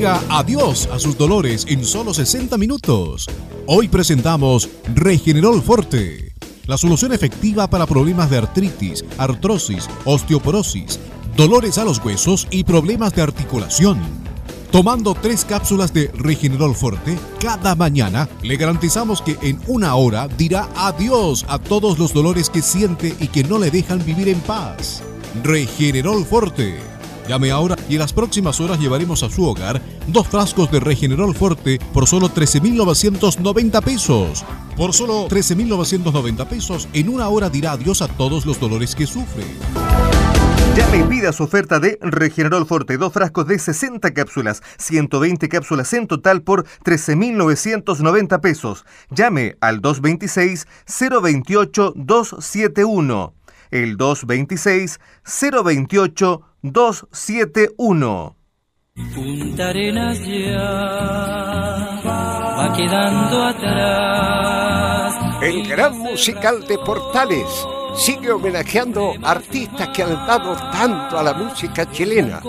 Diga adiós a sus dolores en solo 60 minutos. Hoy presentamos Regenerol Forte, la solución efectiva para problemas de artritis, artrosis, osteoporosis, dolores a los huesos y problemas de articulación. Tomando tres cápsulas de Regenerol Forte cada mañana, le garantizamos que en una hora dirá adiós a todos los dolores que siente y que no le dejan vivir en paz. Regenerol Forte Llame ahora y en las próximas horas llevaremos a su hogar dos frascos de Regenerol Forte por solo 13.990 pesos. Por solo 13.990 pesos, en una hora dirá adiós a todos los dolores que sufre. Llame y pida su oferta de Regenerol Forte, dos frascos de 60 cápsulas, 120 cápsulas en total por 13.990 pesos. Llame al 226 028 271. El 226 028 271. Punta Arenas ya va quedando atrás. El gran musical de Portales sigue homenajeando artistas que han dado tanto a la música chilena.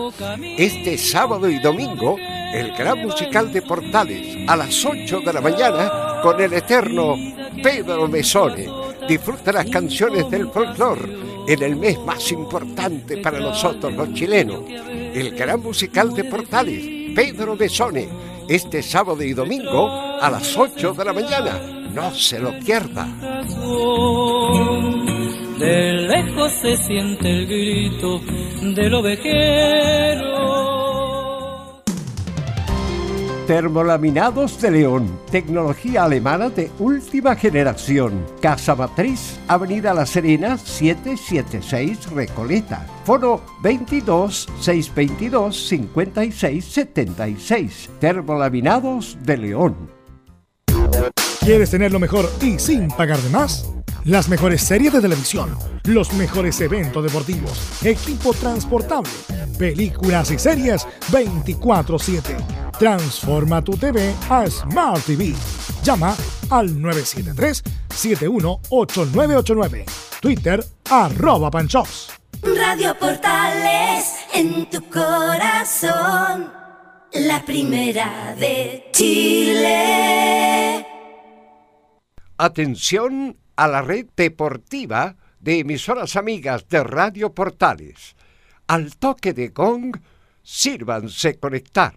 Este sábado y domingo, el gran musical de Portales a las 8 de la mañana con el eterno Pedro Mesone. Disfruta las canciones del folclore en el mes más importante para nosotros los chilenos, el gran musical de Portales, Pedro Besone, este sábado y domingo a las 8 de la mañana. No se lo pierda. De lejos se siente el grito del ovejero Termolaminados de León, tecnología alemana de última generación. Casa Matriz, Avenida La Serena, 776 Recoleta. Foro 22 622 56 76. Termolaminados de León. ¿Quieres tener lo mejor y sin pagar de más? Las mejores series de televisión, los mejores eventos deportivos, equipo transportable, películas y series 24/7 Transforma tu TV a Smart TV. Llama al 973-718989. Twitter arroba panchops. Radio Portales en tu corazón. La primera de Chile. Atención a la red deportiva de emisoras amigas de Radio Portales. Al toque de gong, sírvanse conectar.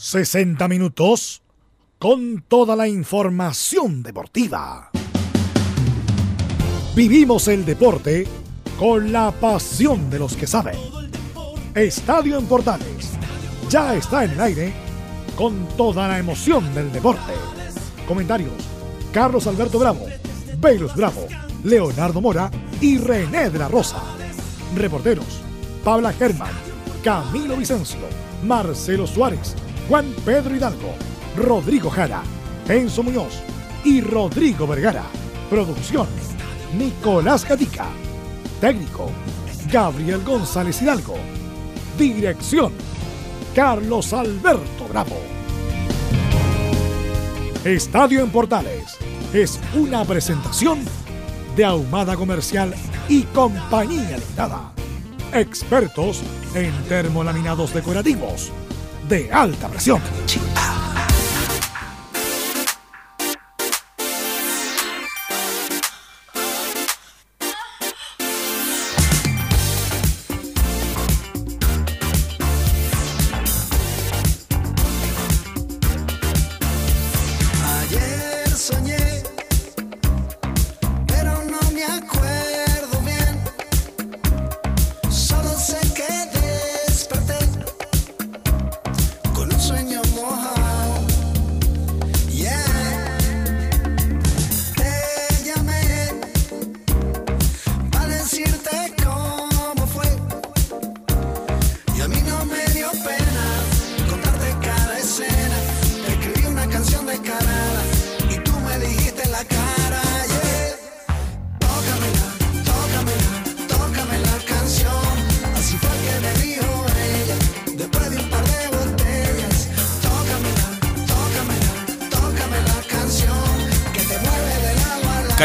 60 minutos con toda la información deportiva. Vivimos el deporte con la pasión de los que saben. Estadio en Portales ya está en el aire con toda la emoción del deporte. Comentarios: Carlos Alberto Bravo, Velus Bravo, Leonardo Mora y René de la Rosa. Reporteros: Pabla Germán, Camilo Vicencio, Marcelo Suárez. Juan Pedro Hidalgo, Rodrigo Jara, Enzo Muñoz y Rodrigo Vergara. Producción, Nicolás Gatica. Técnico, Gabriel González Hidalgo. Dirección, Carlos Alberto Bravo. Estadio en Portales es una presentación de Ahumada Comercial y Compañía Limitada. Expertos en termolaminados decorativos de alta presión.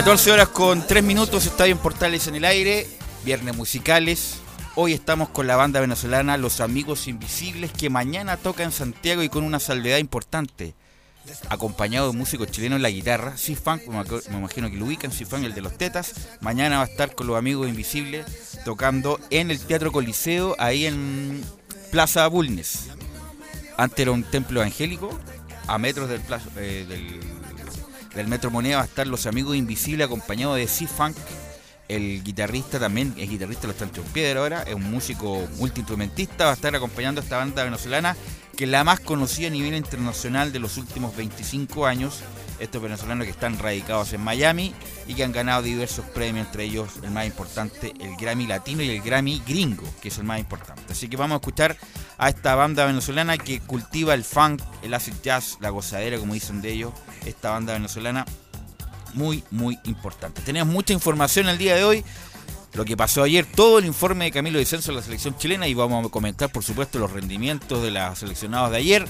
14 horas con 3 minutos, Estadio en Portales en el aire, viernes musicales. Hoy estamos con la banda venezolana Los Amigos Invisibles que mañana toca en Santiago y con una salvedad importante. Acompañado de músicos chilenos en la guitarra, C-Funk, me imagino que lo ubican, C-Funk, el de los tetas. Mañana va a estar con los Amigos Invisibles tocando en el Teatro Coliseo, ahí en Plaza Bulnes. Antes era un templo evangélico, a metros del, plazo- eh, del, del Metro Moneda va a estar Los Amigos Invisibles acompañado de C-Funk. El guitarrista también, es guitarrista de los Tantos Piedra ahora, es un músico multiinstrumentista, va a estar acompañando a esta banda venezolana que es la más conocida a nivel internacional de los últimos 25 años. Estos venezolanos que están radicados en Miami y que han ganado diversos premios, entre ellos el más importante, el Grammy Latino y el Grammy Gringo, que es el más importante. Así que vamos a escuchar a esta banda venezolana que cultiva el funk, el acid jazz, la gozadera, como dicen de ellos, esta banda venezolana muy, muy importante. Tenemos mucha información el día de hoy. Lo que pasó ayer, todo el informe de Camilo Vicenzo en la selección chilena y vamos a comentar, por supuesto, los rendimientos de los seleccionados de ayer.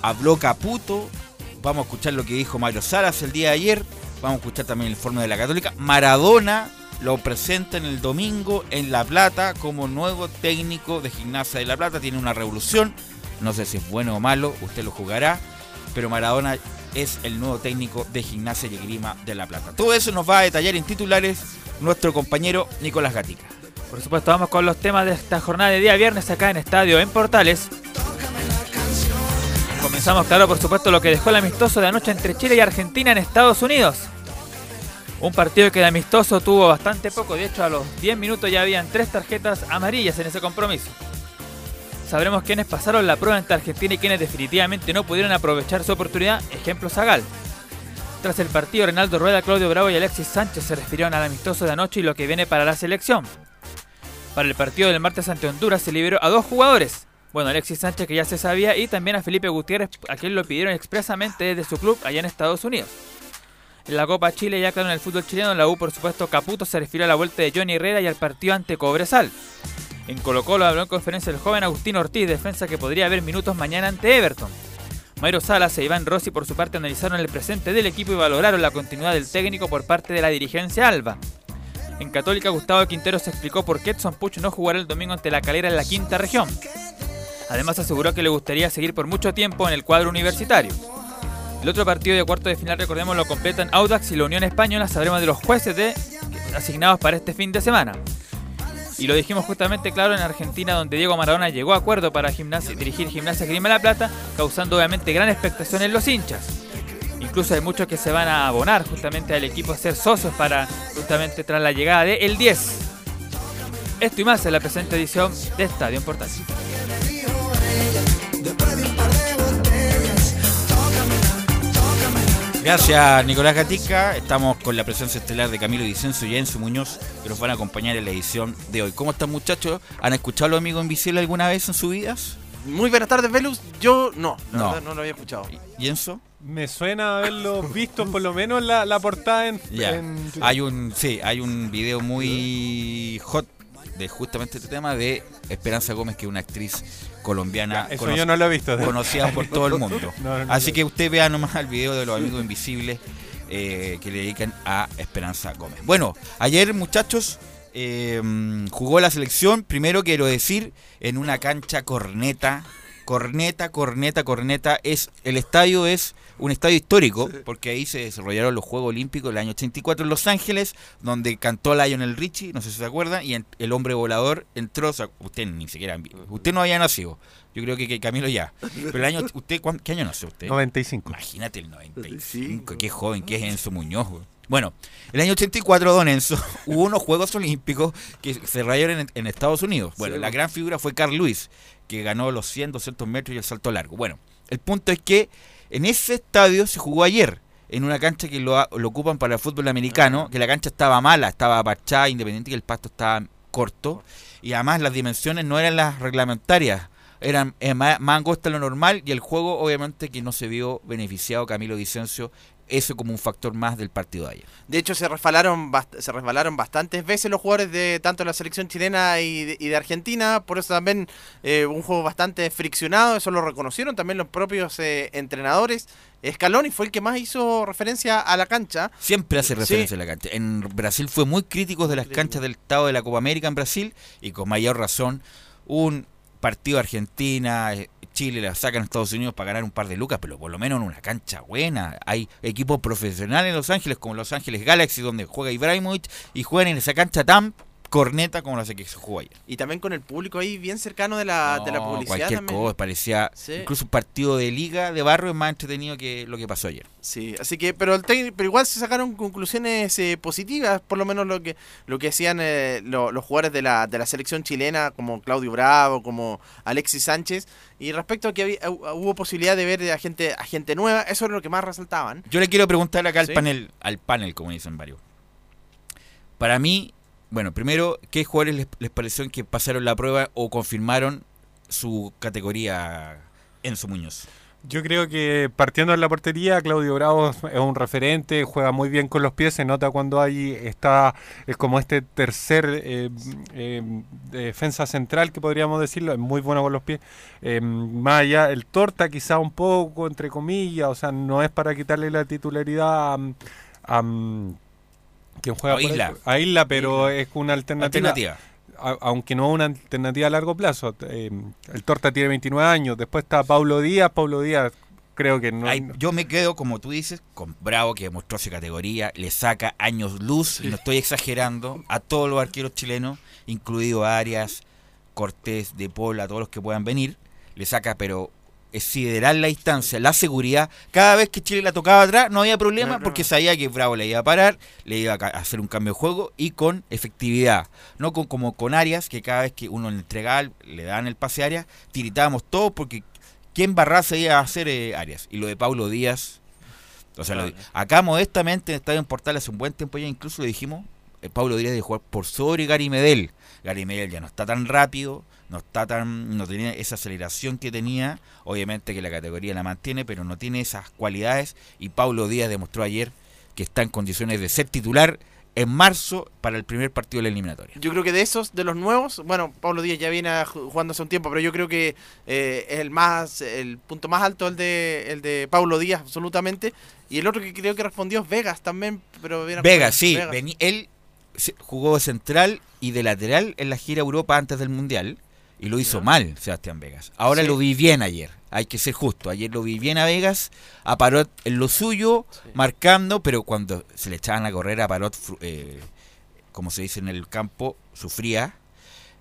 Habló Caputo, vamos a escuchar lo que dijo Mario Salas el día de ayer, vamos a escuchar también el informe de la Católica. Maradona lo presenta en el domingo en La Plata como nuevo técnico de Gimnasia de La Plata, tiene una revolución, no sé si es bueno o malo, usted lo jugará, pero Maradona es el nuevo técnico de Gimnasia y Grima de La Plata. Todo eso nos va a detallar en titulares nuestro compañero Nicolás Gatica. Por supuesto, vamos con los temas de esta jornada de día viernes acá en Estadio en Portales. Comenzamos, claro, por supuesto, lo que dejó el amistoso de anoche entre Chile y Argentina en Estados Unidos. Un partido que de amistoso tuvo bastante poco, de hecho a los 10 minutos ya habían tres tarjetas amarillas en ese compromiso. Sabremos quiénes pasaron la prueba entre Argentina y quienes definitivamente no pudieron aprovechar su oportunidad, ejemplo Zagal. Tras el partido, Renaldo Rueda, Claudio Bravo y Alexis Sánchez se refirieron al amistoso de anoche y lo que viene para la selección. Para el partido del martes ante Honduras se liberó a dos jugadores. Bueno, Alexis Sánchez que ya se sabía y también a Felipe Gutiérrez a quien lo pidieron expresamente desde su club allá en Estados Unidos. En la Copa Chile ya claro en el fútbol chileno, la U por supuesto Caputo se refirió a la vuelta de Johnny Herrera y al partido ante Cobresal. En Colo Colo habló en conferencia el joven Agustín Ortiz, defensa que podría haber minutos mañana ante Everton. Mayro Salas e Iván Rossi por su parte analizaron el presente del equipo y valoraron la continuidad del técnico por parte de la dirigencia Alba. En Católica, Gustavo Quintero se explicó por qué Edson Puch no jugará el domingo ante la calera en la quinta región. Además aseguró que le gustaría seguir por mucho tiempo en el cuadro universitario. El otro partido de cuarto de final, recordemos, lo completan Audax y la Unión Española. Sabremos de los jueces de, asignados para este fin de semana. Y lo dijimos justamente claro en Argentina, donde Diego Maradona llegó a acuerdo para gimnasia- dirigir Gimnasia Grima La Plata, causando obviamente gran expectación en los hinchas. Incluso hay muchos que se van a abonar justamente al equipo a ser socios para justamente tras la llegada de El 10. Esto y más en la presente edición de Estadio en Gracias Nicolás Gatica, estamos con la presencia estelar de Camilo Vicenzo y Enzo Muñoz que nos van a acompañar en la edición de hoy. ¿Cómo están muchachos? ¿Han escuchado a los amigos invisibles alguna vez en sus vidas? Muy buenas tardes, Velus. Yo no, la No. verdad no lo había escuchado. ¿Y Enzo? Me suena haberlo visto por lo menos la, la portada en, Ya. en YouTube. Hay un, sí, hay un video muy hot de justamente este tema de Esperanza Gómez, que es una actriz colombiana Ya, eso conoc- yo no lo he visto. conocida por todo el mundo. No, no, no. Así que usted vea nomás el video de los amigos invisibles eh, que le dedican a Esperanza Gómez. Bueno, ayer muchachos eh, jugó la selección, primero quiero decir, en una cancha corneta. Corneta, corneta, corneta. Es, el estadio es un estadio histórico, porque ahí se desarrollaron los Juegos Olímpicos del año 84 en Los Ángeles, donde cantó Lionel Richie, no sé si se acuerdan, y el hombre volador entró, o sea, usted ni siquiera, usted no había nacido, yo creo que, que Camilo ya, pero el año, usted, ¿cuán- ¿qué año nació usted? 95. Imagínate el 95, qué joven, qué es Enzo Muñoz. güey. Bueno, el año 84, don Enzo, hubo unos Juegos Olímpicos que se desarrollaron en, en Estados Unidos. Bueno, Sí. la gran figura fue Carl Lewis, que ganó los 100, 200 metros y el salto largo. Bueno, el punto es que en ese estadio se jugó ayer, en una cancha que lo, ocupan para el fútbol americano, que la cancha estaba mala, estaba parchada, independiente que el pasto estaba corto, y además las dimensiones no eran las reglamentarias. eran eh, más, más angosta de lo normal y el juego obviamente que no se vio beneficiado Camilo Vicencio, eso como un factor más del partido de ayer. De hecho, se resbalaron, se resbalaron bastantes veces los jugadores de tanto la selección chilena y de, y de Argentina. Por eso también eh, un juego bastante friccionado. Eso lo reconocieron también los propios eh, entrenadores. Scaloni fue el que más hizo referencia a la cancha. Siempre hace Sí. referencia a la cancha. En Brasil fue muy crítico de las canchas del estado de la Copa América en Brasil y con mayor razón un partido Argentina, eh, Chile la sacan a Estados Unidos para ganar un par de lucas, pero por lo menos en una cancha buena. Hay equipos profesionales en Los Ángeles como Los Ángeles Galaxy donde juega Ibrahimovic y juegan en esa cancha tan corneta como la que se jugó ayer. Y también con el público ahí bien cercano de la, de la publicidad. cualquier también. cosa, parecía Sí. incluso un partido de liga de barrio es más entretenido que lo que pasó ayer. Sí, así que, pero el pero igual se sacaron conclusiones eh, positivas, por lo menos lo que lo que hacían eh, lo- los jugadores de la, de la selección chilena, como Claudio Bravo, como Alexis Sánchez, y respecto a que había- hu- hubo posibilidad de ver a gente, a gente nueva, eso es lo que más resaltaban. Yo le quiero preguntar acá al Sí. panel, al panel, como dicen varios. Para mí, bueno, primero, ¿qué jugadores les, les pareció que pasaron la prueba o confirmaron su categoría Enzo Muñoz? Yo creo que partiendo de la portería, Claudio Bravo es un referente, juega muy bien con los pies, se nota cuando hay está es como este tercer eh, eh, defensa central que podríamos decirlo, es muy bueno con los pies. Eh, allá, el torta quizá un poco, entre comillas, o sea, no es para quitarle la titularidad a, a- quien juega A Isla. a Isla, pero es una alternativa Alternativa. a- aunque no una alternativa a largo plazo. Eh, el Torta tiene 29 años, después está Paulo Díaz, Paulo Díaz creo que no... Ay, yo me quedo, como tú dices, con Bravo, que demostró su categoría, le saca años luz, y no estoy exagerando, a todos los arqueros chilenos, incluido Arias, Cortés, De Paul, a todos los que puedan venir, le saca, pero es sideral la distancia, la seguridad. Cada vez que Chile la tocaba atrás no había problema No, no, porque sabía que Bravo le iba a parar, le iba a hacer un cambio de juego y con efectividad. No con, como con Arias, que cada vez que uno le entregaba, le daban el pase a Arias, tiritábamos todos porque ¿quién barraza iba a hacer eh, Arias? Y lo de Paulo Díaz, o sea, lo- acá modestamente en Estadio en Portal hace un buen tiempo ya incluso le dijimos, eh, Paulo Díaz de jugar por sobre Gary Medel. Gary Medel ya no está tan rápido, no está tan, no tenía esa aceleración que tenía, obviamente que la categoría la mantiene, pero no tiene esas cualidades y Paulo Díaz demostró ayer que está en condiciones de ser titular en marzo para el primer partido de la eliminatoria. Yo creo que de esos, de los nuevos, bueno, Pablo Díaz ya viene ju- jugando hace un tiempo, pero yo creo que eh, es el más, el punto más alto el de, el de Pablo Díaz, absolutamente. Y el otro que creo que respondió es Vegas también, pero viene a Vega, jugar- sí, Vegas. él se- jugó de central y de lateral en la gira Europa antes del Mundial y lo hizo mal Sebastián Vegas. Ahora Sí. lo vi bien ayer, hay que ser justo. Ayer lo vi bien a Vegas, a Parot en lo suyo, marcando, pero cuando se le echaban a correr a Parot, eh, como se dice en el campo, sufría.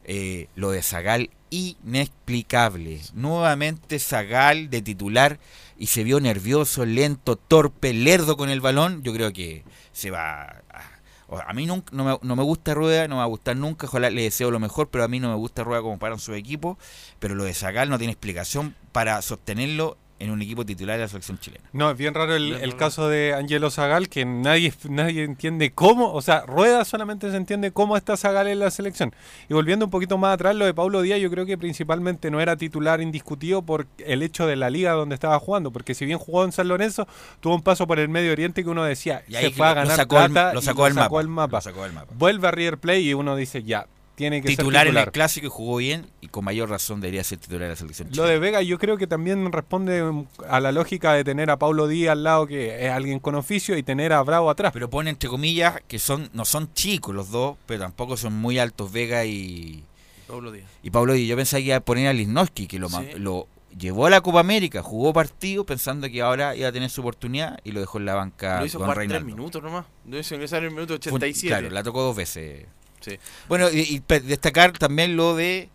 Eh, lo de Zagal, inexplicable. Nuevamente Zagal de titular y se vio nervioso, lento, torpe, lerdo con el balón. Yo creo que se va. A, a mí nunca, no, me, no me gusta Rueda, no me va a gustar nunca. Ojalá le deseo lo mejor, pero a mí no me gusta Rueda como para su equipo. Pero lo de Zagal no tiene explicación para sostenerlo en un equipo titular de la selección chilena. No, es bien raro el, el caso de Angelo Zagal, que nadie, nadie entiende cómo, o sea, Rueda solamente se entiende cómo está Zagal en la selección. Y volviendo un poquito más atrás, lo de Paulo Díaz, yo creo que principalmente no era titular indiscutido por el hecho de la liga donde estaba jugando, porque si bien jugó en San Lorenzo, tuvo un paso por el Medio Oriente que uno decía, Y ahí se fue a lo- lo ganar sacó plata lo y sacó mapa, el mapa. lo sacó del mapa. Vuelve a River Play y uno dice, ya, tiene que Titular, ser en titular. el clásico y jugó bien y con mayor razón debería ser titular de la selección Lo de Vega yo creo que también responde a la lógica de tener a Paulo Díaz al lado que es alguien con oficio y tener a Bravo atrás. Pero pone entre comillas que son no son chicos los dos, pero tampoco son muy altos Vega y, Pablo Díaz. y Pablo Díaz. Yo pensaba que iba a poner a Lisnowski, que lo, Sí. lo llevó a la Copa América, jugó partido pensando que ahora iba a tener su oportunidad y lo dejó en la banca Lo hizo jugar tres minutos nomás. Lo hizo ingresar en el minuto Fue- 87. Claro, la tocó dos veces. Sí. Bueno, y, destacar también lo de.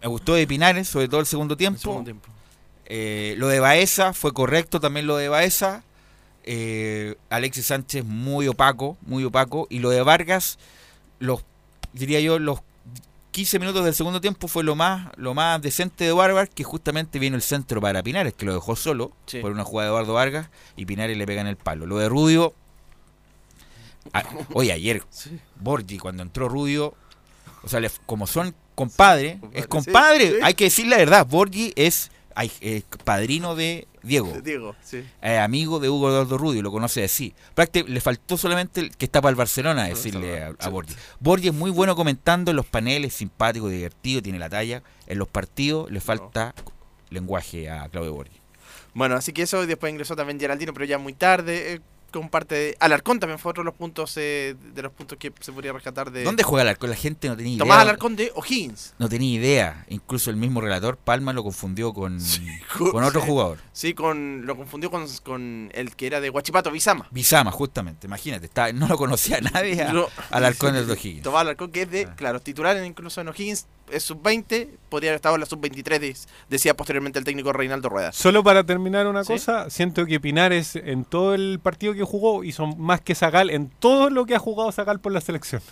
Me gustó de Pinares, sobre todo el segundo tiempo. El segundo tiempo. Eh, lo de Baeza fue correcto también lo de Baeza. Eh, Alexis Sánchez muy opaco, muy opaco. Y lo de Vargas, los diría yo, los 15 minutos del segundo tiempo fue lo más, lo más decente de Vargas, que justamente vino el centro para Pinares, que lo dejó solo Sí. por una jugada de Eduardo Vargas, y Pinares le pega en el palo. Lo de Rudio, a- oye, ayer, Borgi, cuando entró Rudio, o sea, le- como son compadre, es sí, compadre, sí. hay que decir la verdad, Borgi es, es padrino de Diego. Diego, sí. eh, amigo de Hugo Eduardo Rubio, lo conoce de sí. Prácti- le faltó solamente el que está para el Barcelona decirle a, a Borgi. Borgi es muy bueno comentando en los paneles, simpático, divertido, tiene la talla. En los partidos le falta lenguaje a Claudio Borgi. Bueno, así que eso, y después ingresó también Geraldino, pero ya muy tarde. eh, con parte de. Alarcón también fue otro de los puntos eh, de los puntos que se podría rescatar de. ¿Dónde juega Alarcón? La gente no tenía idea. Tomás Alarcón de O'Higgins. No tenía idea. Incluso el mismo relator, Palma, lo confundió con, con otro sí. jugador. Sí, con, lo confundió con, con el que era de Huachipato, Bizama. Bizama, justamente. Imagínate, está, no lo conocía nadie a, No. Alarcón del O'Higgins. Tomás Alarcón, que es de, Ah. claro, titular incluso en O'Higgins, sub-20, podría haber estado en la sub-23, de- decía posteriormente el técnico Reinaldo Rueda. Solo para terminar una Sí. cosa, siento que Pinares en todo el partido que jugó hizo más que Zagal en todo lo que ha jugado Zagal por la selección.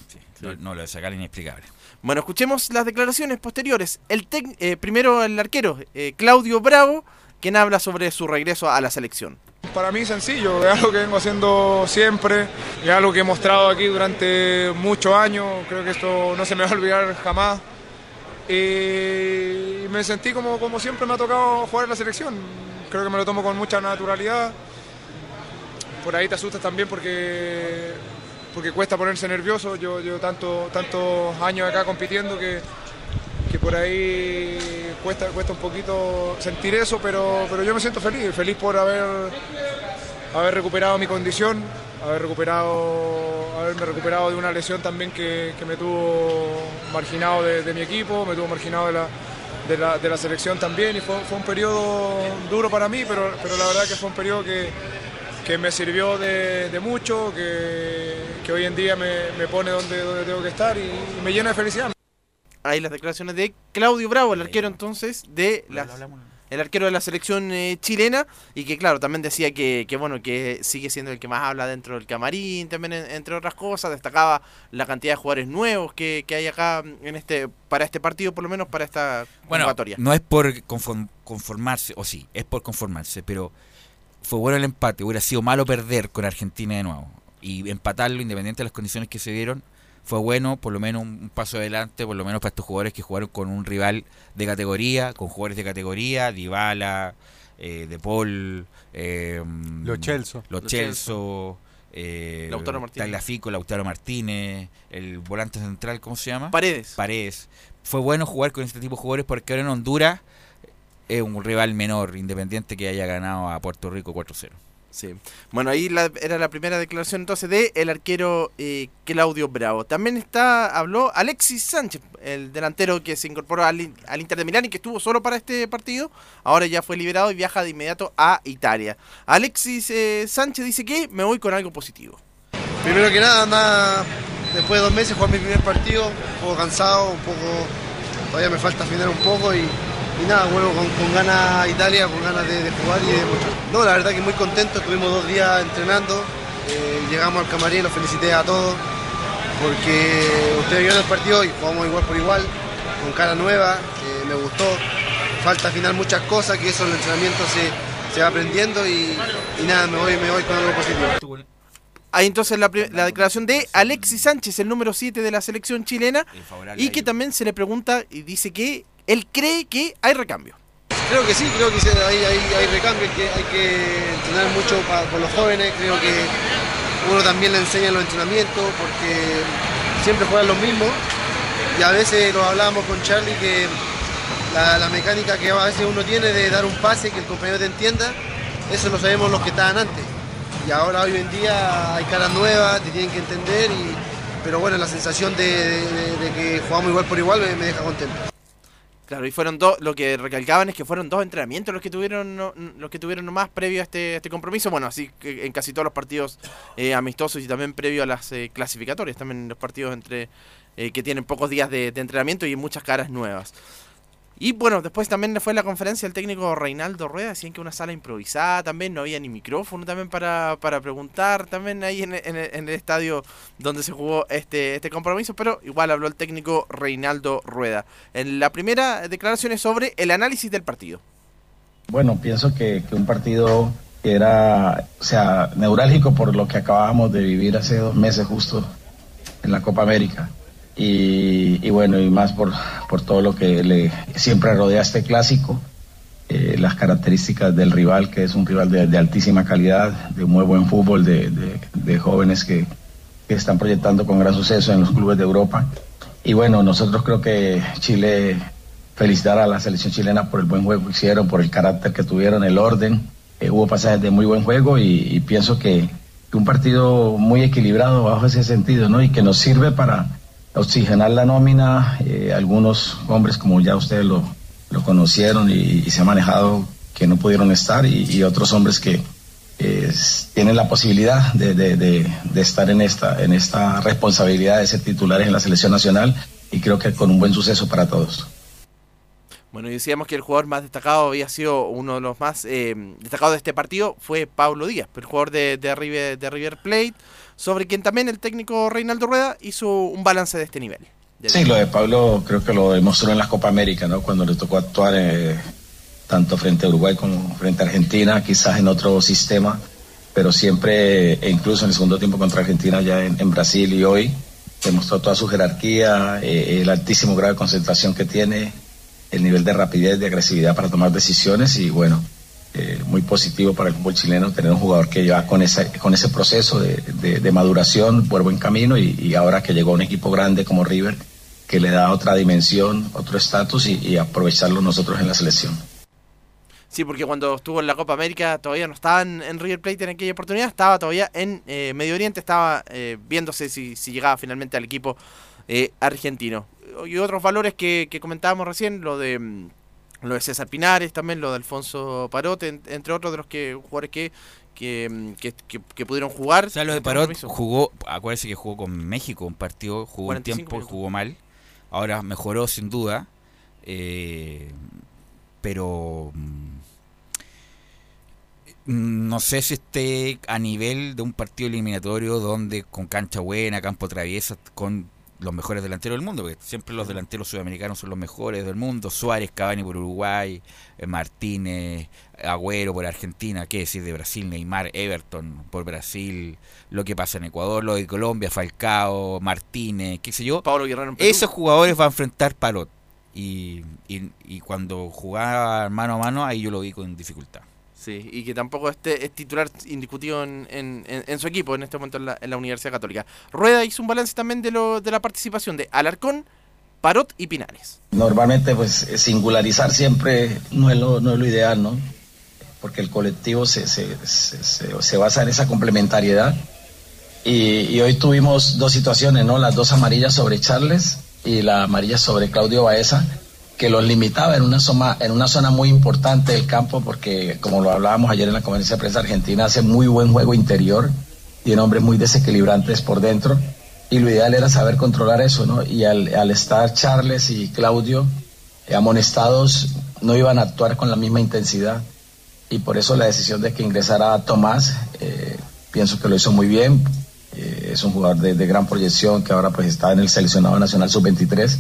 No, no, lo de sacar inexplicable. Bueno, escuchemos las declaraciones posteriores. El tec- eh, primero el arquero, eh, Claudio Bravo, quien habla sobre su regreso a la selección. Para mí sencillo, es algo que vengo haciendo siempre, es algo que he mostrado aquí durante muchos años, creo que esto no se me va a olvidar jamás. Y me sentí como, como siempre me ha tocado jugar en la selección, creo que me lo tomo con mucha naturalidad. Por ahí te asustas también porque, porque cuesta ponerse nervioso, yo, yo tanto, tantos años acá compitiendo que, que por ahí cuesta, cuesta un poquito sentir eso, pero, pero yo me siento feliz, feliz por haber, haber recuperado mi condición, haber recuperado, haberme recuperado de una lesión también que, que me tuvo marginado de, de mi equipo, me tuvo marginado de la, de la, de la selección también. Y fue, fue un periodo duro para mí, pero, pero la verdad que fue un periodo que, que me sirvió de, de mucho, que, que hoy en día me, me pone donde, donde tengo que estar y, y me llena de felicidad. Ahí las declaraciones de Claudio Bravo, el arquero entonces de la, el arquero de la selección eh, chilena y que claro, también decía que, que bueno, que sigue siendo el que más habla dentro del camarín, también en- entre otras cosas, destacaba la cantidad de jugadores nuevos que, que hay acá en este para este partido, por lo menos para esta Bueno, convocatoria. no es por conform- conformarse, o sí, es por conformarse, pero fue bueno el empate. Hubiera sido malo perder con Argentina de nuevo. Y empatarlo, independiente de las condiciones que se dieron, fue bueno, por lo menos un, paso adelante, por lo menos para estos jugadores que jugaron con un rival de categoría, con jugadores de categoría, Dybala, eh, De Paul, eh, Lo Celso. Lo Lo Celso, eh, Lautaro Martínez. Tagliafico, Lautaro Martínez, el volante central, ¿cómo se llama? Paredes. Paredes. Fue bueno jugar con este tipo de jugadores porque ahora en Honduras es un rival menor, independiente que haya ganado a Puerto Rico 4-0. Sí. Bueno, ahí la- era la primera declaración entonces de el arquero eh, Claudio Bravo. También está habló Alexis Sánchez, el delantero que se incorporó al, al Inter de Milán y que estuvo solo para este partido. Ahora ya fue liberado y viaja de inmediato a Italia. Alexis eh, Sánchez dice que me voy con algo positivo. Primero que nada, después de dos meses jugar mi primer partido, un poco cansado, un poco, todavía me falta afinar un poco y, y nada, vuelvo con, con ganas a Italia, con ganas de, de jugar y de demostrar. No, la verdad que muy contento, estuvimos dos días entrenando, eh, llegamos al camarín, los felicité a todos, porque ustedes vieron el partido y jugamos igual por igual, con cara nueva, eh, me gustó, falta afinar muchas cosas, que eso en el entrenamiento se, se va aprendiendo y, y nada, me voy, me voy con algo positivo. Ahí entonces la, la declaración de Alexis Sánchez, el número 7 de la selección chilena, y que también se le pregunta y dice que él cree que hay recambio. Creo que sí, creo que hay, hay, recambio, que, hay que entrenar mucho pa- con los jóvenes, creo que uno también le enseña en los entrenamientos porque siempre juegan los mismos y a veces lo hablábamos con Charlie que la, mecánica que a veces uno tiene de dar un pase que el compañero te entienda, eso lo sabemos los que estaban antes. Y ahora hoy en día hay caras nuevas, te tienen que entender, pero bueno, la sensación de, que jugamos igual por igual me deja contento. Claro, y fueron dos, lo que recalcaban es que fueron dos entrenamientos los que tuvieron los que tuvieron nomás previo a este, este compromiso, bueno, así que en casi todos los partidos eh, amistosos y también previo a las eh, clasificatorias, también los partidos entre eh, que tienen pocos días de, de entrenamiento y muchas caras nuevas. Y bueno, después también fue la conferencia del técnico Reinaldo Rueda, decían que una sala improvisada también, no había ni micrófono también para, para preguntar, también ahí en, en el estadio donde se jugó este, este compromiso, pero igual habló el técnico Reinaldo Rueda. En la primera declaración es sobre el análisis del partido. Bueno, pienso que, que un partido que era, o sea, neurálgico por lo que acabábamos de vivir hace dos meses justo en la Copa América. Y, y bueno, y más por, por todo lo que le siempre rodea este clásico, eh, las características del rival, que es un rival de, de altísima calidad, de muy buen fútbol, de, de- de jóvenes que, están proyectando con gran suceso en los clubes de Europa. Y bueno, nosotros creo que Chile, felicitar a la selección chilena por el buen juego que hicieron, por el carácter que tuvieron, el orden. Eh, hubo pasajes de muy buen juego y, y pienso que un partido muy equilibrado bajo ese sentido, ¿no? Y que nos sirve para oxigenar la nómina. Eh, algunos hombres, como ya ustedes lo, lo conocieron y, se ha manejado, que no pudieron estar, y, otros hombres que eh, tienen la posibilidad de, de- de- de estar en esta, en esta responsabilidad de ser titulares en la selección nacional y creo que con un buen suceso para todos. Bueno, y decíamos que el jugador más destacado había sido uno de los más eh, destacados de este partido, fue Pablo Díaz, el jugador de, de, River, de River Plate, sobre quien también el técnico Reinaldo Rueda hizo un balance de este nivel. Sí, lo de Pablo creo que lo demostró en la Copa América, ¿no? Cuando le tocó actuar eh, tanto frente a Uruguay como frente a Argentina, quizás en otro sistema, pero siempre, e incluso en el segundo tiempo contra Argentina ya en, en Brasil y hoy, demostró toda su jerarquía, eh, el altísimo grado de concentración que tiene, el nivel de rapidez, de agresividad para tomar decisiones y bueno, eh, muy positivo para el fútbol chileno tener un jugador que ya con ese, con ese proceso de, de- maduración por buen camino y, ahora que llegó un equipo grande como River, que le da otra dimensión, otro estatus y, aprovecharlo nosotros en la selección. Sí, porque cuando estuvo en la Copa América todavía no estaba en, River Plate en aquella oportunidad, estaba todavía en eh, Medio Oriente, estaba eh, viéndose si, si llegaba finalmente al equipo argentino. Y otros valores que, que comentábamos recién, lo de mm, lo de César Pinares, también lo de Alfonso Parot, en- entre otros de los que jugadores que, que, que, que- que pudieron jugar. O sea, lo de Parot jugó, acuérdense que jugó con México un partido, jugó 45 un tiempo y jugó mal. Ahora mejoró sin duda. eh, pero mm, no sé si esté a nivel de un partido eliminatorio donde con cancha buena, campo traviesa, con los mejores delanteros del mundo, porque siempre los delanteros sudamericanos son los mejores del mundo. Suárez, Cavani por Uruguay, eh, Martínez, Agüero por Argentina, qué decir de Brasil, Neymar, Everton por Brasil, lo que pasa en Ecuador, lo de Colombia, Falcao, Martínez, qué sé yo. Pablo Guerrero en Perú. Esos jugadores van a enfrentar Parot. Y, y, y cuando jugaba mano a mano, ahí yo lo vi con dificultad. Sí, y que tampoco este es titular indiscutido en, en- su equipo en este momento en la, en la Universidad Católica. Rueda hizo un balance también de, lo, de la participación de Alarcón, Parot y Pinares. Normalmente, pues singularizar siempre no es lo, no es lo ideal, ¿no? Porque el colectivo se, se, se, se- se basa en esa complementariedad. Y, y hoy tuvimos dos situaciones, ¿no? Las dos amarillas sobre Charles y la amarilla sobre Claudio Baeza, que los limitaba en una zona, muy importante del campo, porque como lo hablábamos ayer en la conferencia de prensa argentina, hace muy buen juego interior, tiene hombres muy desequilibrantes por dentro, y lo ideal era saber controlar eso, ¿no? Y al, al estar Charles y Claudio amonestados, no iban a actuar con la misma intensidad, y por eso la decisión de que ingresara Tomás, eh, pienso que lo hizo muy bien, eh, es un jugador de, de gran proyección que ahora pues está en el seleccionado nacional sub-23,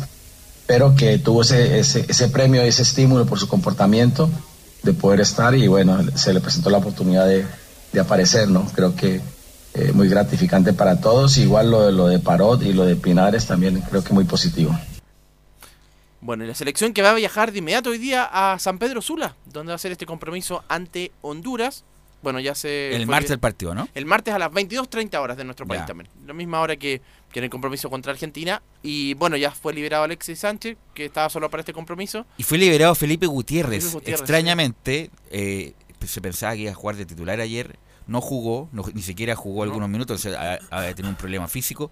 pero que tuvo ese, ese, ese premio, ese estímulo por su comportamiento de poder estar y bueno, se le presentó la oportunidad de, de aparecer, ¿no? Creo que eh, muy gratificante para todos, igual lo de, lo de Parot y lo de Pinares también creo que muy positivo. Bueno, y la selección que va a viajar de inmediato hoy día a San Pedro Sula, donde va a hacer este compromiso ante Honduras. Bueno, ya se... El martes el partido, ¿no? El martes a las 22.30 horas de nuestro país Ya. también. La misma hora que, que en el compromiso contra Argentina. Y bueno, ya fue liberado Alexis Sánchez, que estaba solo para este compromiso. Y fue liberado Felipe Gutiérrez. Felipe Gutiérrez, Extrañamente, eh, se pensaba que iba a jugar de titular ayer. No jugó, no- ni siquiera jugó algunos minutos, o sea, ha- había tenido un problema físico.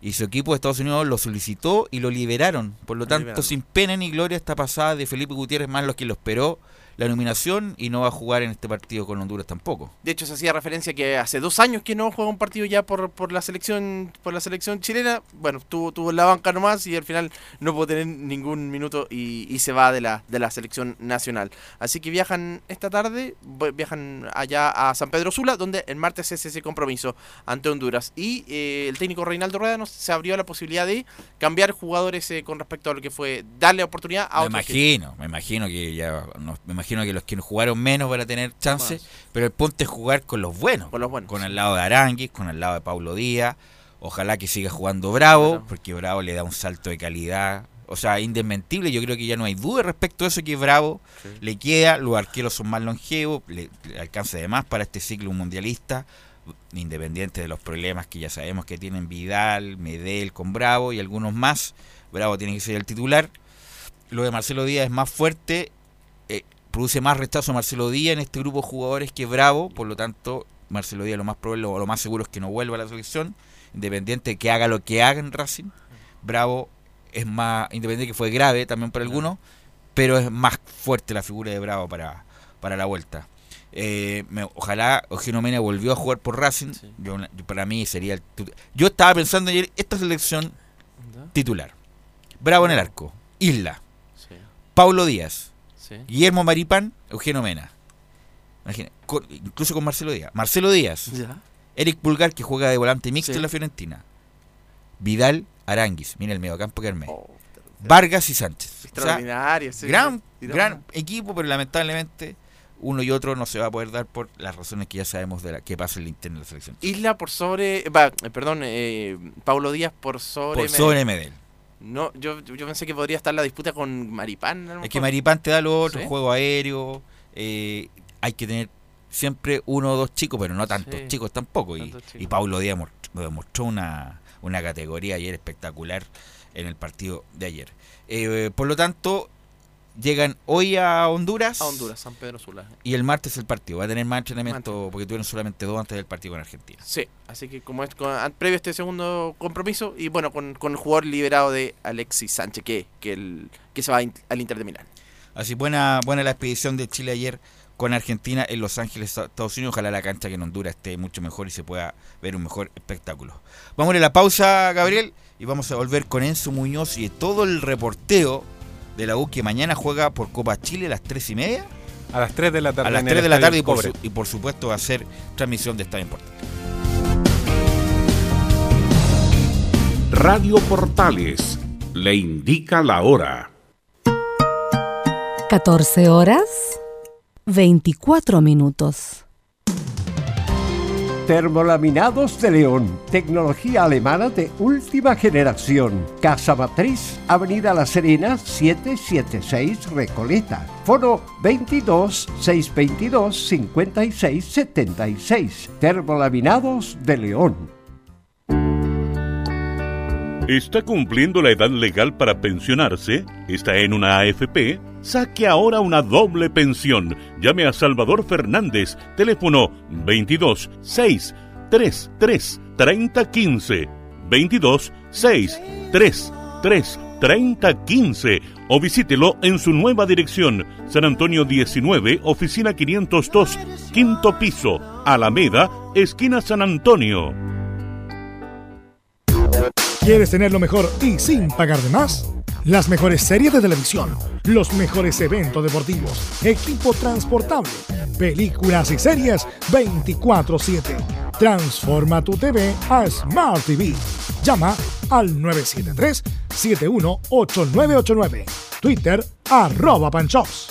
Y su equipo de Estados Unidos lo solicitó y lo liberaron. Por lo Lo tanto, liberaron. sin pena ni gloria esta pasada de Felipe Gutiérrez, más los que lo esperó la nominación y no va a jugar en este partido con Honduras tampoco. De hecho, se hacía referencia que hace dos años que no juega un partido ya por, por la selección por la selección chilena. Bueno, tuvo, tuvo en la banca nomás y al final no pudo tener ningún minuto y, y se va de la, de la selección nacional. Así que viajan esta tarde, viajan allá a San Pedro Sula, donde el martes es ese compromiso ante Honduras. Y eh, el técnico Reinaldo Rueda nos se abrió la posibilidad de cambiar jugadores eh, con respecto a lo que fue darle oportunidad a Me otros imagino, me imagino que ya no- me imagino que los que jugaron menos van a tener chance, pero el punto es jugar con los buenos, con los buenos, con el lado de Aranguis, con el lado de Paulo Díaz Ojalá que siga jugando Bravo, porque Bravo le da un salto de calidad. O sea, indesmentible, yo creo que ya no hay duda respecto a eso que Bravo le queda, los arqueros son más longevos, le, le alcanza de más para este ciclo mundialista, independiente de los problemas que ya sabemos que tienen Vidal, Medel con Bravo y algunos más. Bravo tiene que ser el titular. Lo de Marcelo Díaz es más fuerte, produce más rechazo Marcelo Díaz en este grupo de jugadores que Bravo, por lo tanto, Marcelo Díaz lo más probable o lo más seguro es que no vuelva a la selección, independiente de que haga lo que haga en Racing. Bravo es más, independiente de que fue grave también para algunos, pero es más fuerte la figura de Bravo para, para la vuelta. Eh, me- ojalá Eugenio Mena volvió a jugar por Racing. Yo, yo- para mí sería el Yo estaba pensando ayer esta selección titular. Bravo en el arco. Isla. Sí. Paulo Díaz. Sí. Guillermo Maripán. Eugenio Mena. Imagina, con- incluso con Marcelo Díaz. Marcelo Díaz. Ya. Eric Pulgar que juega de volante mixto Sí. en la Fiorentina. Vidal Aranguis. Mira el mediocampo que armé. Oh, Vargas y Sánchez. O sea, Extraordinario, sí. gran, gran equipo, pero lamentablemente uno y otro no se va a poder dar por las razones que ya sabemos de la que pasa en la interna de la selección. Isla por sobre. va, eh, perdón, eh, Paulo Díaz por sobre. Por sobre Medel. No, yo, yo pensé que podría estar la disputa con Maripán. Es que. Maripán te da lo otro, Sí. juego aéreo, eh, hay que tener siempre uno o dos chicos, pero no tantos Sí. chicos tampoco. Y, Tantos chicos. y Paulo Díaz demostró una, una categoría ayer espectacular en el partido de ayer. Eh, por lo tanto, llegan hoy a Honduras. A Honduras, San Pedro Sula. Y el martes el partido. Va a tener más entrenamiento porque tuvieron solamente dos antes del partido con Argentina. Sí, así que como es con- previo a este segundo compromiso y bueno, con, con el jugador liberado de Alexis Sánchez, que, que, el, que se va in- al Inter de Milán. Así buena, buena la expedición de Chile ayer con Argentina en Los Ángeles, Estados Unidos. Ojalá la cancha que en Honduras esté mucho mejor y se pueda ver un mejor espectáculo. Vamos a la pausa, Gabriel, y vamos a volver con Enzo Muñoz y todo el reporteo de la U que mañana juega por Copa Chile a las 3 y media. A las 3 de la tarde. A las en el 3 de la tarde y por, su- y por supuesto va a ser transmisión de Estadio Importante. Radio Portales le indica la hora. 14 horas 24 minutos. Termolaminados de León, tecnología alemana de última generación. Casa Matriz, Avenida La Serena, 776 Recoleta. Foro 22 622 56 76. Termolaminados de León. ¿Está cumpliendo la edad legal para pensionarse? ¿Está en una AFP? Saque ahora una doble pensión. Llame a Salvador Fernández, teléfono 22 6 33 30 15 22 6 3 3 30 15 o visítelo en su nueva dirección, San Antonio 19, oficina 502, quinto piso, Alameda, esquina San Antonio. ¿Quieres tener lo mejor y sin pagar de más? Las mejores series de televisión, los mejores eventos deportivos, equipo transportable, películas y series 24/7. Transforma tu TV a Smart TV. Llama al 973-718989. Twitter arroba panchops.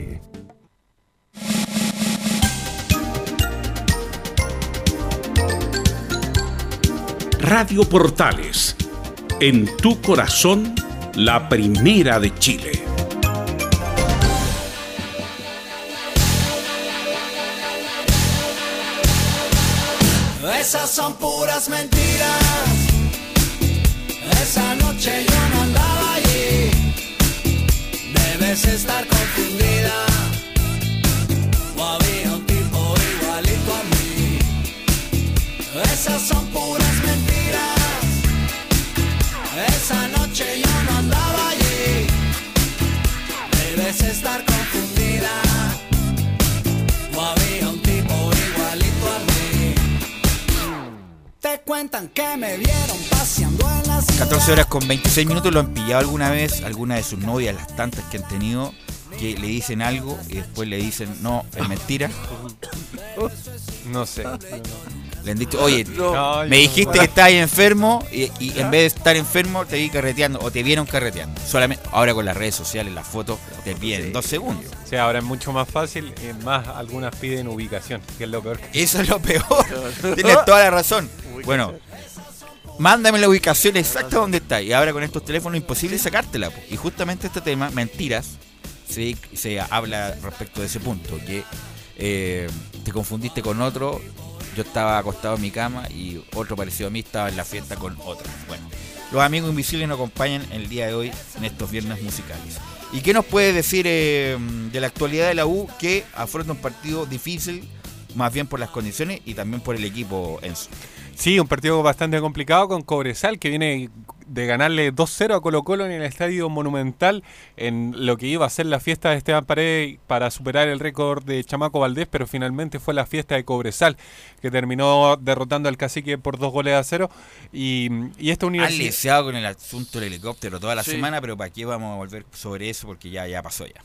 Radio Portales, en tu corazón, la primera de Chile. Esas son puras mentiras. Esa noche yo no andaba allí. Debes estar confundida. O había un tipo igualito a mí. Esas son cuentan que me vieron paseando en la 14 horas con 26 minutos. ¿Lo han pillado alguna vez? ¿Alguna de sus novias, las tantas que han tenido, que le dicen algo y después le dicen, no, es mentira? No sé. Le han dicho, oye, No, me dijiste que estabas enfermo y, y en vez de estar enfermo te vi carreteando o te vieron carreteando. Solamente ahora con las redes sociales, las fotos, te piden dos segundos. Sí, ahora es mucho más fácil y más algunas piden ubicación, que es lo peor. Eso es lo peor. Tienes toda la razón. Bueno, mándame la ubicación exacta donde está. Y ahora con estos teléfonos es imposible sacártela. po. Y justamente este tema, mentiras, se, se habla respecto de ese punto. Que eh, te confundiste con otro. Yo estaba acostado en mi cama y otro parecido a mí estaba en la fiesta con otro. Bueno, los amigos invisibles nos acompañan el día de hoy en estos viernes musicales. ¿Y qué nos puede decir eh, de la actualidad de la U que afronta un partido difícil, más bien por las condiciones y también por el equipo Enzo? Sí, un partido bastante complicado con Cobresal, que viene de ganarle 2-0 a Colo Colo en el Estadio Monumental, en lo que iba a ser la fiesta de Esteban Paredes para superar el récord de Chamaco Valdés, pero finalmente fue la fiesta de Cobresal, que terminó derrotando al cacique por dos goles a cero. Y, y esta Han universidad... leseado con el asunto del helicóptero toda la Sí. semana, pero ¿para qué vamos a volver sobre eso? Porque ya, ya pasó ya.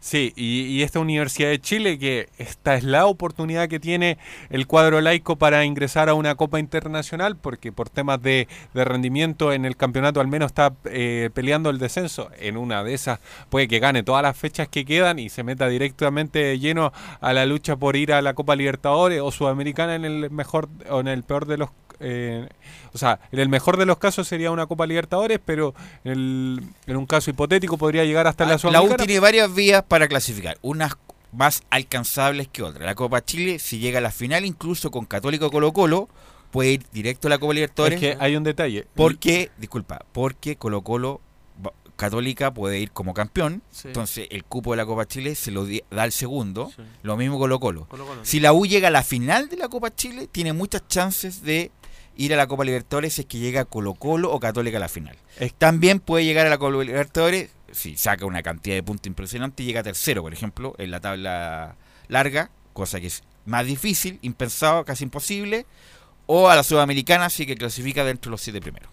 Sí, y, y esta Universidad de Chile, que esta es la oportunidad que tiene el cuadro laico para ingresar a una Copa Internacional, porque por temas de, rendimiento en el campeonato al menos está eh, peleando el descenso. En una de esas puede que gane todas las fechas que quedan y se meta directamente de lleno a la lucha por ir a la Copa Libertadores o Sudamericana en el mejor o en el peor de los eh, o sea, en el mejor de los casos sería una Copa Libertadores, pero en, el- en un caso hipotético podría llegar hasta la Ah, La U Sudamericana. tiene varias vías para clasificar, unas más alcanzables que otras. La Copa Chile, si llega a la final, incluso con Católico Colo Colo, puede ir directo a la Copa Libertadores. Es que hay un detalle. Porque, disculpa, porque Colo Colo Católica puede ir como campeón, Sí. entonces el cupo de la Copa Chile se lo da el segundo, lo mismo Colo Colo. Colo-Colo, Si la U llega a la final de la Copa Chile, tiene muchas chances de ir a la Copa Libertadores si es que llega Colo Colo o Católica a la final. También puede llegar a la Copa Libertadores si saca una cantidad de puntos impresionante y llega tercero, por ejemplo, en la tabla larga, cosa que es más difícil, impensado, casi imposible, o a la Sudamericana, así que clasifica dentro de los siete primeros.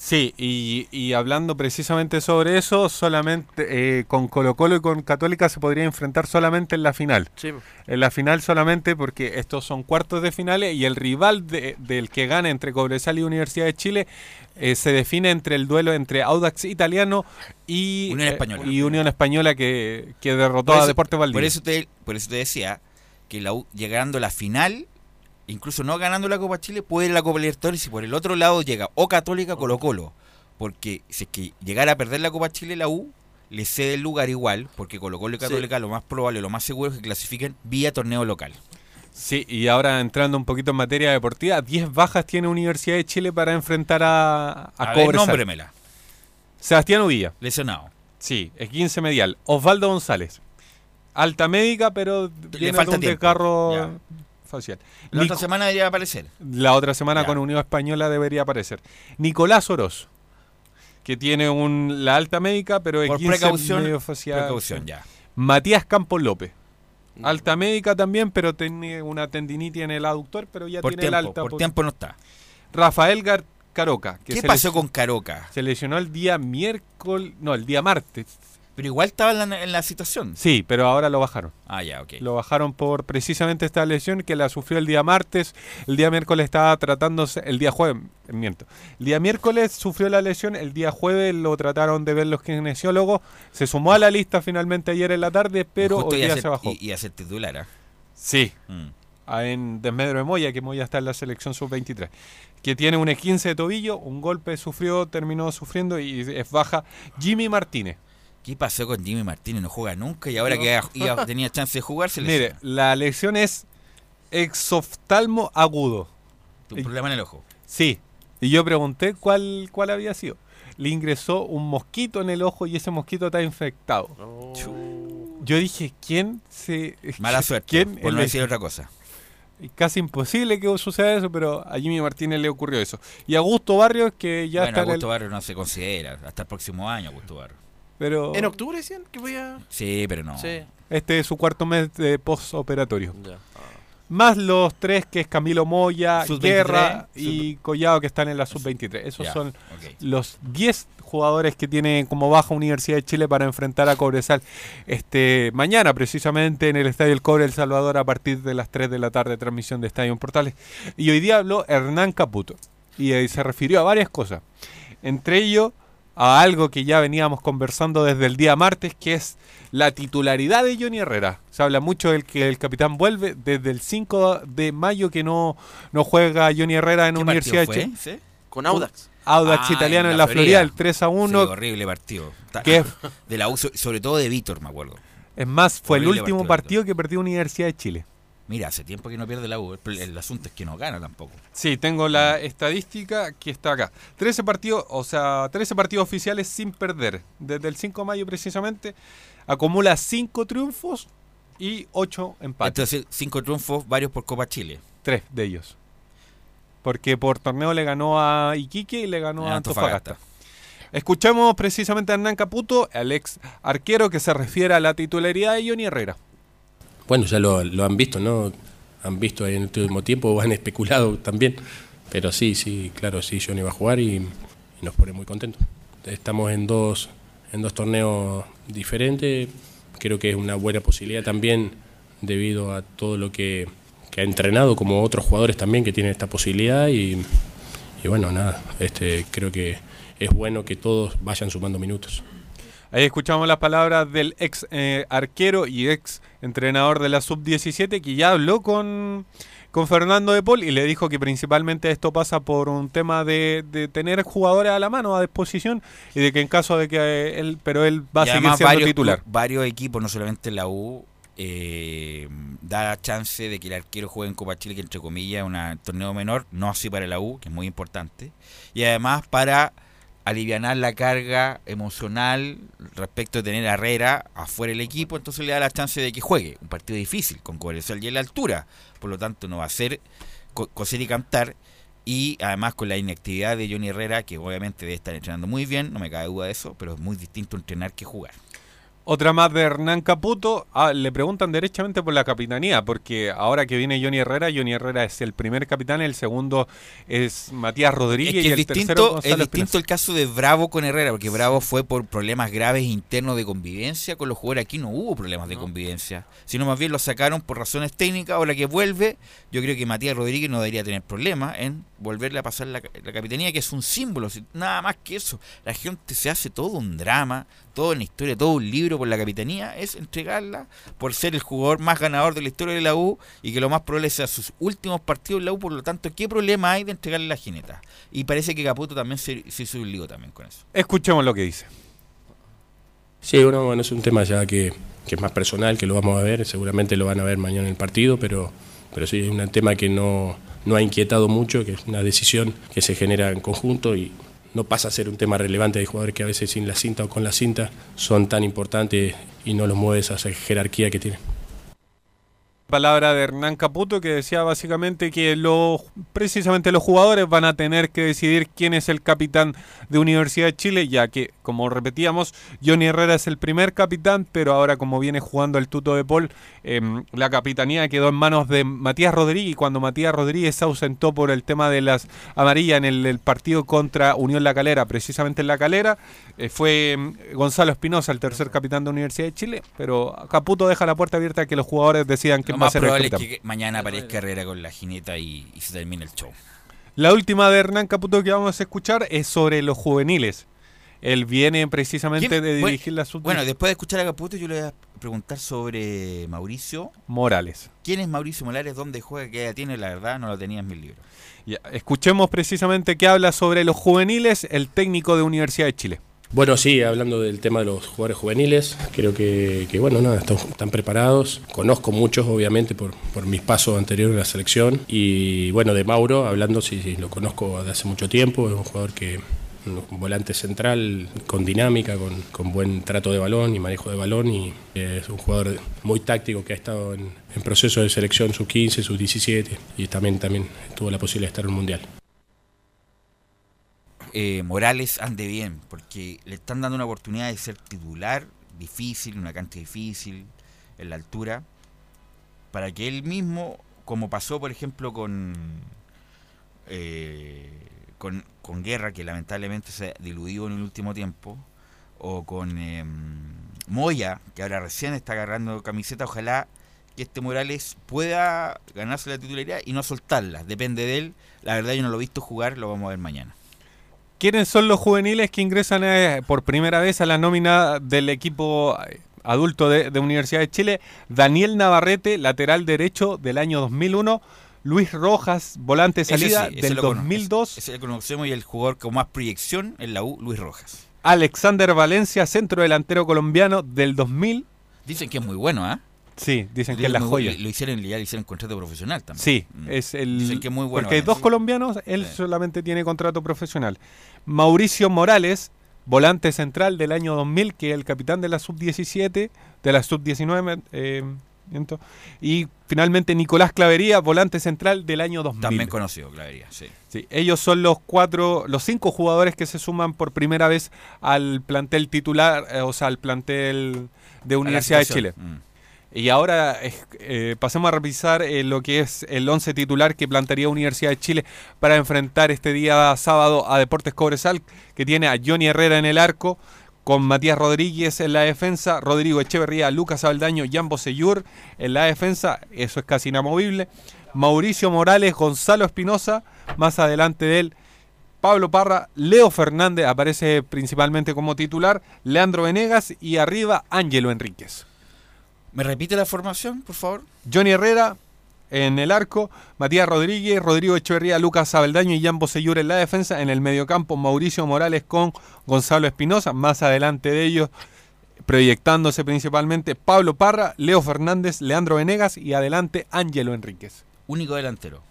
Sí, y, y hablando precisamente sobre eso, solamente eh, con Colo Colo y con Católica se podría enfrentar solamente en la final. Sí. En la final solamente porque estos son cuartos de finales y el rival de- del que gane entre Cobresal y Universidad de Chile eh, se define entre el duelo entre Audax Italiano y Unión eh, Española. y Unión Española que, que derrotó a Deportes Valdivia. Por eso, te, por eso te decía que la U, llegando a la final, incluso no ganando la Copa Chile, puede ir a la Copa Libertadores y por el otro lado llega o Católica o Colo Colo. Porque si es que llegara a perder la Copa Chile, la U le cede el lugar igual, porque Colo Colo y Sí. Católica lo más probable, lo más seguro es que clasifiquen vía torneo local. Sí, y ahora entrando un poquito en materia deportiva, 10 bajas tiene Universidad de Chile para enfrentar a, a, A ver, nómbremela. Sebastián Uvilla. Lesionado. Sí, es 15 medial. Osvaldo González. Alta médica, pero viene falta de un tiempo. desgarro Ya. Facial. La Nico- otra semana debería aparecer. la otra semana Ya. con Unión Española debería aparecer. Nicolás Oroz, que tiene un, la alta médica, pero es Por 15 precaución, medio facial. precaución, ya. Matías Campos López. Alta médica también, pero tiene una tendinitis en el aductor, pero ya Por tiene el tiempo, alta. por tiempo no está. Rafael Gar- Caroca. que ¿Qué se pasó les- con Caroca? Se lesionó el día miércoles, no, el día martes. Pero igual estaba en la, en la situación. Sí, pero ahora lo bajaron. Ah, ya, ok. Lo bajaron por precisamente esta lesión que la sufrió el día martes. El día miércoles estaba tratándose, el día jueves, miento. El día miércoles sufrió la lesión, el día jueves lo trataron de ver los kinesiólogos. Se sumó a la lista finalmente ayer en la tarde, pero Justo hoy día se bajó. Y, y a ser titular, ¿ah? Sí. Mm. Ah, En desmedro de Moya, que Moya está en la selección sub-23. Que tiene un esquince de tobillo, un golpe sufrió, terminó sufriendo y es baja. Jimmy Martínez. ¿Qué pasó con Jimmy Martínez? No juega nunca y ahora No. que iba- iba- tenía chance de jugar se Mire, lesiona. la lesión es exoftalmo agudo. Un problema en el ojo. Sí. Y yo pregunté cuál, cuál había sido. Le ingresó un mosquito en el ojo y ese mosquito está infectado. Yo dije, ¿quién se... Mala suerte, ¿Quién por no decir otra cosa. Casi imposible que suceda eso, pero a Jimmy Martínez le ocurrió eso. Y a Augusto Barrios, que ya bueno, está en el... Augusto Barrio no se considera. Hasta el próximo año, Augusto Barrio. Pero ¿En octubre decían que voy a...? Sí, pero no. Sí. este es su cuarto mes de postoperatorio. Ya. Más los tres que es Camilo Moya, Sub-23, Guerra y Collado que están en la sub-23. Esos Ya, son los 10 jugadores que tiene como baja Universidad de Chile para enfrentar a Cobresal este mañana precisamente en el Estadio El Cobre El Salvador a partir de las 3 de la tarde transmisión de Estadio en Portales. Y hoy día habló Hernán Caputo y eh, se refirió a varias cosas. Entre ello a algo que ya veníamos conversando desde el día martes, que es la titularidad de Johnny Herrera. Se habla mucho del que el capitán vuelve desde el 5 de mayo que no, no juega Johnny Herrera en ¿Qué Universidad de Chile. Con Audax. Audax Ah, italiano en la, Florida, el 3 a 1. Sí, horrible partido. ¿Qué? De la U, so- sobre todo de Víctor, me acuerdo. Es más, fue el último partido, partido que perdió Universidad de Chile. Mira, hace tiempo que no pierde la U. El, el asunto es que no gana tampoco. Sí, tengo la estadística que está acá. 13 partidos, o sea, 13 partidos oficiales sin perder. Desde el 5 de mayo precisamente acumula 5 triunfos y 8 empates. Entonces, cinco triunfos, varios por Copa Chile. Tres de ellos. Porque por torneo le ganó a Iquique y le ganó a A Antofagasta. Antofagasta. Escuchamos precisamente a Hernán Caputo, al ex arquero que se refiere a la titularidad de Johnny Herrera. Bueno, ya lo, han visto, ¿no? Han visto en el último tiempo han especulado también. Pero sí, sí, claro, sí, Johnny va a jugar y, y nos pone muy contentos. Estamos en dos, en dos torneos diferentes. Creo que es una buena posibilidad también debido a todo lo que, que ha entrenado, como otros jugadores también que tienen esta posibilidad. Y, y bueno, nada, este, creo que es bueno que todos vayan sumando minutos. Ahí escuchamos las palabras del ex eh, arquero y ex entrenador de la sub-17 que ya habló con, con Fernando de Paul y le dijo que principalmente esto pasa por un tema de, de tener jugadores a la mano, a disposición y de que en caso de que eh, él, pero él va a seguir siendo varios, titular. varios equipos, no solamente la U, eh, da chance de que el arquero juegue en Copa Chile, que entre comillas es un torneo menor, no así para la U, que es muy importante. Y además para alivianar la carga emocional respecto de tener a Herrera afuera del equipo, entonces le da la chance de que juegue. Un partido difícil, con Cobresal y en la altura. Por lo tanto, no va a ser co- coser y cantar. Y además con la inactividad de Johnny Herrera, que obviamente debe estar entrenando muy bien, no me cabe duda de eso, pero es muy distinto entrenar que jugar. Otra más de Hernán Caputo. Ah, le preguntan derechamente por la capitanía, porque ahora que viene Johnny Herrera, Johnny Herrera es el primer capitán, el segundo es Matías Rodríguez Es que y es el tercero distinto, es Gonzalo distinto el caso de Bravo con Herrera, porque Bravo fue por problemas graves internos de convivencia con los jugadores. Aquí no hubo problemas de convivencia, sino más bien lo sacaron por razones técnicas. Ahora que vuelve, yo creo que Matías Rodríguez no debería tener problemas en volverle a pasar la, la capitanía, que es un símbolo, nada más que eso. La gente se hace todo un drama, toda una historia, todo un libro por la capitanía, es entregarla por ser el jugador más ganador de la historia de la U y que lo más probable sea sus últimos partidos en la U, por lo tanto, ¿qué problema hay de entregarle la jineta? Y parece que Caputo también se, se hizo un lío también con eso. Escuchemos lo que dice. Sí, bueno, bueno, es un tema ya que, que es más personal, que lo vamos a ver, seguramente lo van a ver mañana en el partido, pero, pero sí, es un tema que no, no ha inquietado mucho, que es una decisión que se genera en conjunto y no pasa a ser un tema relevante de jugadores que a veces sin la cinta o con la cinta son tan importantes y no los mueves a esa jerarquía que tienen. palabra de Hernán Caputo que decía básicamente que los precisamente los jugadores van a tener que decidir quién es el capitán de Universidad de Chile, ya que, como repetíamos, Johnny Herrera es el primer capitán, pero ahora como viene jugando el tuto de Paul, eh, la capitanía quedó en manos de Matías Rodríguez cuando Matías Rodríguez se ausentó por el tema de las amarillas en el, el partido contra Unión La Calera, precisamente en La Calera, eh, fue mm, Gonzalo Espinosa el tercer capitán de Universidad de Chile, pero Caputo deja la puerta abierta a que los jugadores decidan quién Lo va a más ser el probable es capitán. que mañana aparezca Herrera con la jineta y, y se termine el show. La última de Hernán Caputo que vamos a escuchar es sobre los juveniles. Él viene precisamente ¿Quién? de Bueno, dirigir la sub Bueno, después de escuchar a Caputo, yo le voy a preguntar sobre Mauricio. Morales. ¿Quién es Mauricio Morales? ¿Dónde juega? ¿Qué edad tiene? La verdad, no lo tenía en mis libros. Ya, escuchemos precisamente que habla sobre los juveniles el técnico de Universidad de Chile. Bueno, sí, hablando del tema de los jugadores juveniles, creo que, que, bueno, nada, están, están preparados. Conozco muchos, obviamente, por, por mis pasos anteriores en la selección. Y bueno, de Mauro, hablando, sí, sí, lo conozco de hace mucho tiempo. Es un jugador que, volante central, con dinámica, con, buen trato de balón y manejo de balón. Y es un jugador muy táctico que ha estado en, en proceso de selección sub-15, sub-17. Y también, también tuvo la posibilidad de estar en un mundial. eh, Morales ande bien, porque le están dando una oportunidad de ser titular, difícil, una cancha difícil, en la altura, para que él mismo como pasó, por ejemplo, con, eh, con, con Guerra, que lamentablemente se diluido en el último tiempo, o con eh, Moya, que ahora recién está agarrando camiseta, ojalá que este Morales pueda ganarse la titularidad y no soltarla. Depende de él. La verdad yo no lo he visto jugar, lo vamos a ver mañana. ¿Quiénes son los juveniles que ingresan eh, por primera vez a la nómina del equipo eh, adulto de Universidad de Chile? Daniel Navarrete, lateral derecho del año 2001. Luis Rojas, volante de Ese salida sí, ese del lo cono- 2002. Ese, ese lo conocemos y el jugador con más proyección en la U, Luis Rojas. Alexander Valencia, centro delantero colombiano del 2000. Dicen que es muy bueno, ¿ah? Sí, dicen que es la joya. Lo hicieron, ya le hicieron contrato profesional también. Sí, es el. Mm. Dicen que es muy bueno. Porque hay ¿eh? dos colombianos, él solamente tiene contrato profesional. Mauricio Morales, volante central del año 2000, que es el capitán de la sub-17, de la sub-19. eh, miento. Y finalmente Nicolás Clavería, volante central del año 2000. También conocido, Clavería, sí. Sí, ellos son los cuatro, los cinco jugadores que se suman por primera vez al plantel titular, eh, o sea, al plantel de Universidad de Chile. Mm. Y ahora eh, pasemos a revisar eh, lo que es el 11 titular que plantearía Universidad de Chile para enfrentar este día sábado a Deportes Cobresal, que tiene a Johnny Herrera en el arco, con Matías Rodríguez en la defensa, Rodrigo Echeverría, Lucas Aldaño, Jan Bosellur en la defensa, eso es casi inamovible, Mauricio Morales, Gonzalo Espinosa, más adelante de él, Pablo Parra, Leo Fernández aparece principalmente como titular, Leandro Venegas y arriba Ángelo Enríquez. ¿Me repite la formación, por favor? Johnny Herrera en el arco, Matías Rodríguez, Rodrigo Echeverría, Lucas Abeldaño y Jan Bosellur en la defensa. En el mediocampo, Mauricio Morales con Gonzalo Espinosa. Más adelante de ellos, proyectándose principalmente Pablo Parra, Leo Fernández, Leandro Venegas y adelante Ángelo Enríquez. Único delantero.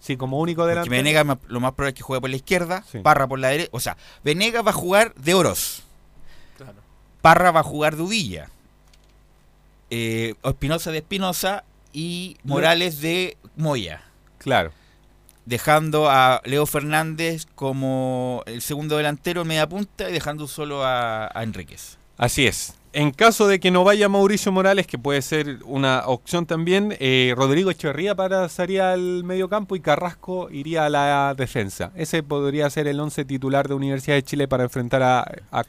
Sí, como único Porque delantero. Venegas ma- lo más probable es que juegue por la izquierda, Parra por la derecha. O sea, Venegas va a jugar de Oroz. Parra va a jugar de Uvilla. Eh, Espinosa de Espinosa y Morales de Moya. Claro. Dejando a Leo Fernández como el segundo delantero en media punta y dejando solo a, a Enríquez. Así es. En caso de que no vaya Mauricio Morales, que puede ser una opción también, eh, Rodrigo Echeverría pasaría al mediocampo y Carrasco iría a la defensa. Ese podría ser el 11 titular de Universidad de Chile para enfrentar a, a,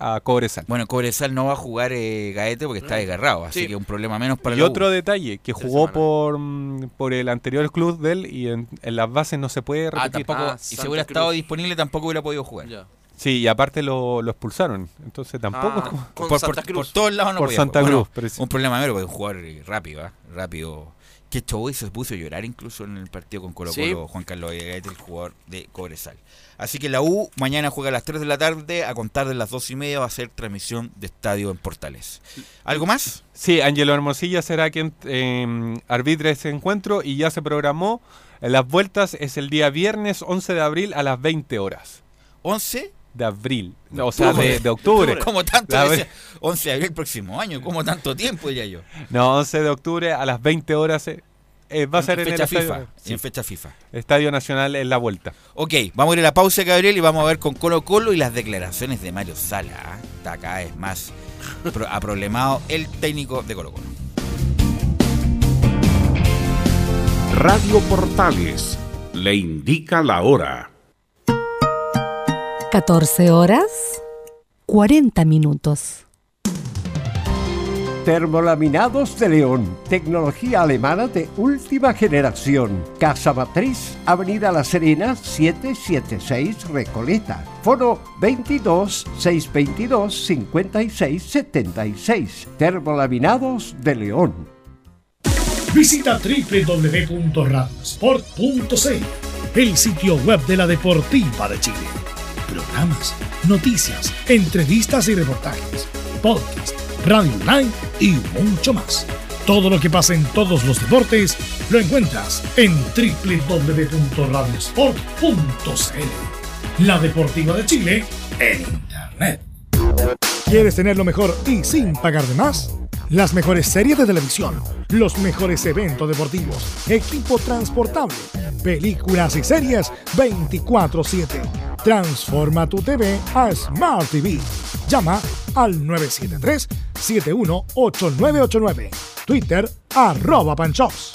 a Cobresal. Bueno, Cobresal no va a jugar eh, Gaete porque está desgarrado, así Sí. que un problema menos para y la U. otro detalle, que jugó por, mm, por el anterior club de él y en, en las bases no se puede Ah, repetir. tampoco, y si hubiera estado disponible tampoco hubiera podido jugar. Sí, y aparte lo, lo expulsaron. Entonces tampoco. Ah, por, por- por todos lados no Por podía Santa jugar. Cruz. Bueno. Un problema menos porque es un jugador eh, rápido, ¿ah? rápido. Que show y se puso a llorar incluso en el partido con Colo Colo, Sí. Juan Carlos Gaete, el jugador de Cobresal. Así que la U mañana juega a las 3 de la tarde, a contar de las 2 y media va a ser transmisión de estadio en Portales. ¿Algo más? Sí, Angelo Hermosilla será quien eh, arbitre ese encuentro y ya se programó. Las vueltas es el día viernes 11 de abril a las 20 horas. ¿11? De abril. o sea, de, de octubre. ¿Cómo tanto? La- Decía, 11 de abril el próximo año. ¿Cómo tanto tiempo ya yo? No, 11 de octubre a las 20 horas. eh, eh, va a ser en, fecha el estadio, FIFA. sí, En fecha FIFA. Estadio Nacional en la vuelta. Ok, vamos a ir a la pausa, Gabriel, y vamos a ver con Colo Colo y las declaraciones de Mario Sala. ¿ah? Está cada vez más pro- aproblemado el técnico de Colo Colo. Radio Portales le indica la hora. 14 horas 40 minutos. Termolaminados de León, tecnología alemana de última generación. Casa Matriz, Avenida La Serena, 776 Recoleta. Foro 22 622 56 76. Termolaminados de León. Visita www.radiosport.cl, el sitio web de la Deportiva de Chile. Programas, noticias, entrevistas y reportajes, podcast, radio online y mucho más. Todo lo que pasa en todos los deportes lo encuentras en www.radiosport.cl. La Deportiva de Chile en Internet. ¿Quieres tener lo mejor y sin pagar de más? Las mejores series de televisión, los mejores eventos deportivos, equipo transportable, películas y series 24/7. Transforma tu TV a Smart TV. Llama al 973-718989. Twitter arroba panchops.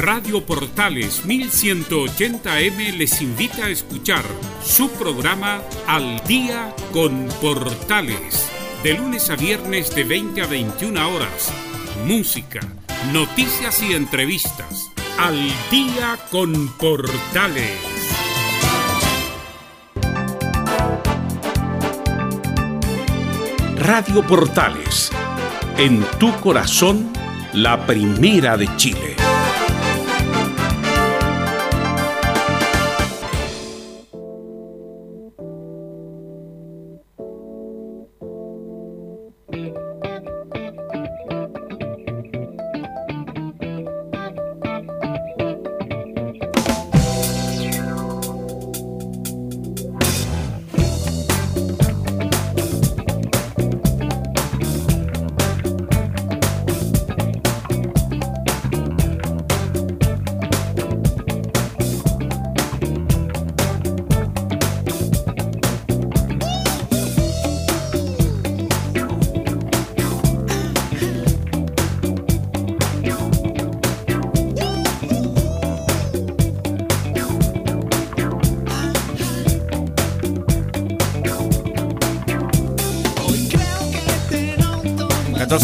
Radio Portales 1180M les invita a escuchar su programa Al Día con Portales, de lunes a viernes de 20 a 21 horas. Música, noticias y entrevistas. Al Día con Portales. Radio Portales, en tu corazón, la primera de Chile.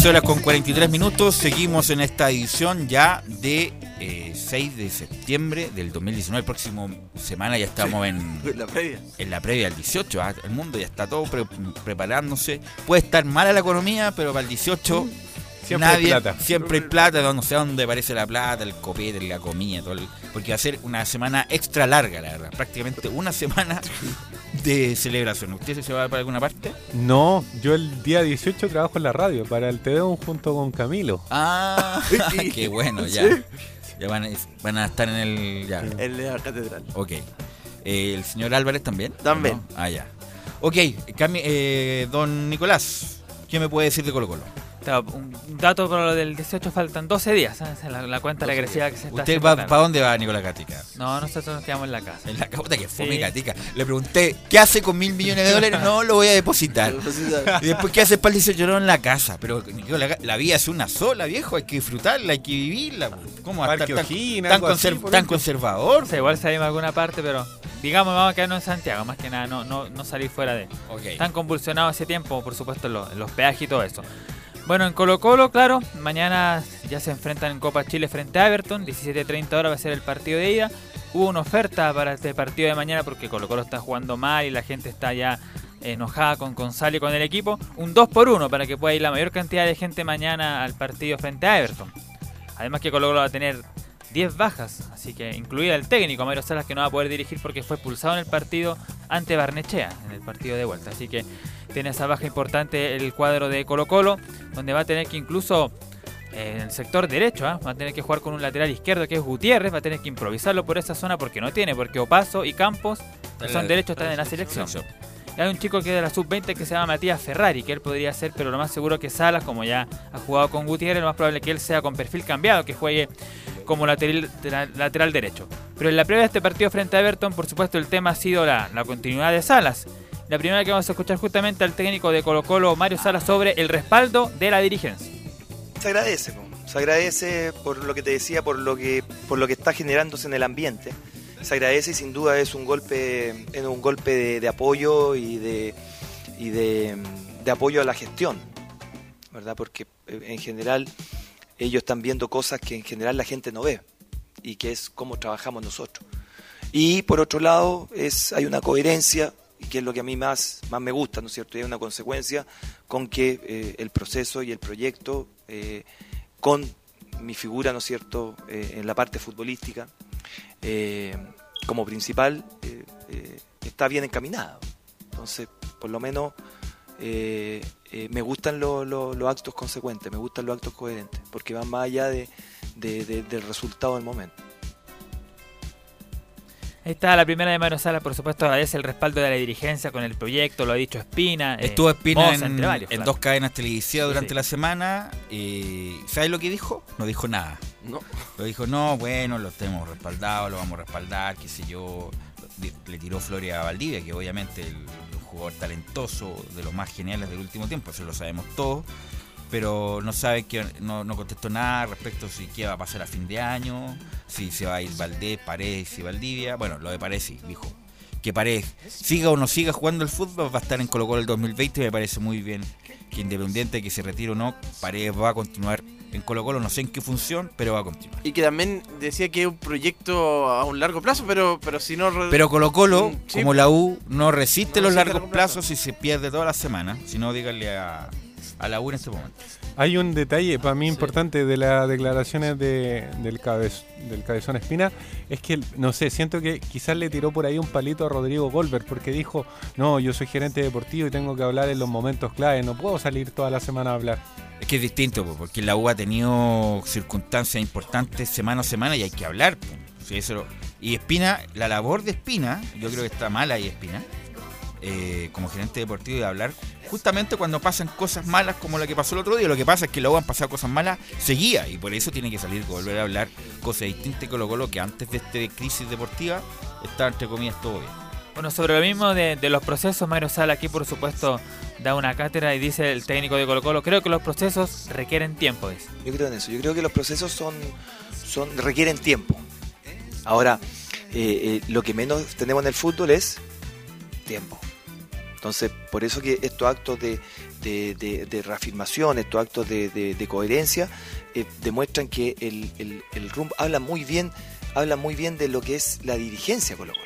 Horas con 43 minutos. Seguimos en esta edición ya de eh, 6 de septiembre del 2019. El próximo semana ya estamos en, En la previa. en la previa al 18. ah, El mundo ya está todo pre- preparándose. Puede estar mala la economía, pero para el 18 Siempre hay plata. Siempre hay plata, no sé dónde aparece la plata, el copete, la comida, todo el- porque va a ser una semana extra larga, la verdad. Prácticamente una semana de celebración. ¿Usted se va para alguna parte? No, yo el día 18 trabajo en la radio para el TVO junto con Camilo. Ah, qué bueno, ya. ¿Sí? Ya van a, van a estar en el. Ya. En la catedral. Ok. Eh, ¿El señor Álvarez también? También. ¿No? Ah, ya. Ok, Cami- eh, don Nicolás, ¿qué me puede decir de Colo Colo? Un dato para lo del 18 faltan 12 días, ¿sabes? La, la cuenta regresiva que se está ¿Usted haciendo va para dónde va, Nicolás Gatica? No, nosotros nos quedamos en la casa. En la puta que fome Sí. Gatica. Le pregunté, ¿qué hace con mil millones de dólares? No, lo voy a depositar. y después, ¿qué hace para el 18? No, en la casa. Pero Nicolás, la vida es una sola, viejo. Hay que disfrutarla, hay que vivirla. ¿Cómo va a estar tan, tan, así, conservador? O sea, igual salimos a alguna parte, pero digamos, vamos a quedarnos en Santiago, más que nada, no, no, no salir fuera de. Ok. Tan convulsionado ese tiempo, por supuesto, los peajes y todo eso. Bueno, en Colo Colo, claro, mañana ya se enfrentan en Copa Chile frente a Everton, 17.30 horas va a ser el partido de ida. Hubo una oferta para este partido de mañana porque Colo Colo está jugando mal y la gente está ya enojada con Gonzalo y con el equipo. Un 2 por 1 para que pueda ir la mayor cantidad de gente mañana al partido frente a Everton. Además que Colo Colo va a tener 10 bajas, así que incluida el técnico Mario Salas que no va a poder dirigir porque fue expulsado en el partido ante Barnechea, en el partido de vuelta. Así que tiene esa baja importante el cuadro de Colo Colo, donde va a tener que incluso eh, en el sector derecho, ¿ah? va a tener que jugar con un lateral izquierdo que es Gutiérrez, va a tener que improvisarlo por esa zona porque no tiene, porque Opaso y Campos, que son derechos, están en la selección. Hay un chico que es de la sub-20 que se llama Matías Ferrari, que él podría ser, pero lo más seguro que Salas, como ya ha jugado con Gutiérrez, lo más probable que él sea con perfil cambiado, que juegue como lateral, lateral derecho. Pero en la previa de este partido frente a Everton, por supuesto, el tema ha sido la, la continuidad de Salas. La primera que vamos a escuchar justamente al técnico de Colo Colo, Mario Salas, sobre el respaldo de la dirigencia. Se agradece, se agradece por lo que te decía, por lo que, por lo que está generándose en el ambiente. Se agradece y sin duda es un golpe, es un golpe de, apoyo y de, y de, apoyo a la gestión, ¿verdad? Porque eh, en general ellos están viendo cosas que en general la gente no ve y que es cómo trabajamos nosotros. Y por otro lado, es, hay una coherencia, que es lo que a mí más, más me gusta, ¿no es cierto? Y hay una consecuencia con que eh, el proceso y el proyecto, eh, con mi figura, ¿no es cierto?, en la parte futbolística, como principal, eh, eh, está bien encaminado. Entonces, por lo menos eh, me gustan lo- lo- los actos consecuentes, me gustan los actos coherentes, porque van más allá de, de- de- del resultado del momento. Ahí está la primera de Mario Sala, por supuesto, agradece el respaldo de la dirigencia con el proyecto, lo ha dicho Espina. eh, Estuvo Espina en, entre varios, en claro. dos cadenas televisivas durante Sí. la semana. Y ¿Sabes lo que dijo? No dijo nada. No. Lo dijo, no, bueno, lo tenemos respaldado, lo vamos a respaldar, qué sé yo. Le tiró flores a Valdivia, que obviamente el, un jugador talentoso, de los más geniales del último tiempo, eso lo sabemos todos. Pero no sabe que no, no contestó nada respecto a si qué va a pasar a fin de año, si se va a ir Valdés, Paredes y Valdivia. Bueno, lo de Paredes sí, dijo que Paredes siga o no siga jugando el fútbol, va a estar en Colo Colo el 2020 y me parece muy bien que independiente de que se retire o no, Paredes va a continuar en Colo Colo, no sé en qué función, pero va a continuar. Y que también decía que es un proyecto a un largo plazo, pero, pero si no... Pero Colo Colo, Mm, sí. como la U, no resiste No los resiste largos largo plazo. plazos y se pierde toda la semana, si no díganle a, a la U en este momento. Hay un detalle para mí importante de las declaraciones de- del, cabez- del cabezón Espina, es que, no sé, siento que quizás le tiró por ahí un palito a Rodrigo Goldberg, porque dijo, no, yo soy gerente deportivo y tengo que hablar en los momentos clave, no puedo salir toda la semana a hablar. Es que es distinto, po, porque la U ha tenido circunstancias importantes semana a semana y hay que hablar. Sí, eso lo- y Espina, la labor de Espina, yo creo que está mal ahí Espina, eh, como gerente deportivo, de hablar justamente cuando pasan cosas malas como la que pasó el otro día. Lo que pasa es que U han pasado cosas malas, seguía, y por eso tiene que salir, volver a hablar cosas distintas y Colo Colo que antes de esta crisis deportiva estaba entre comillas todo bien. Bueno, sobre lo mismo de, de los procesos, Mario Sala aquí por supuesto da una cátedra y dice el técnico de Colo Colo, creo que los procesos requieren tiempo. dice. Yo creo en eso. Yo creo que los procesos son, son requieren tiempo. Ahora, eh, eh, lo que menos tenemos en el fútbol es tiempo. Entonces, por eso que estos actos de, de, de- reafirmación, estos actos de coherencia, eh, demuestran que el, el, el rumbo habla muy bien, habla muy bien de lo que es la dirigencia Colo Colo.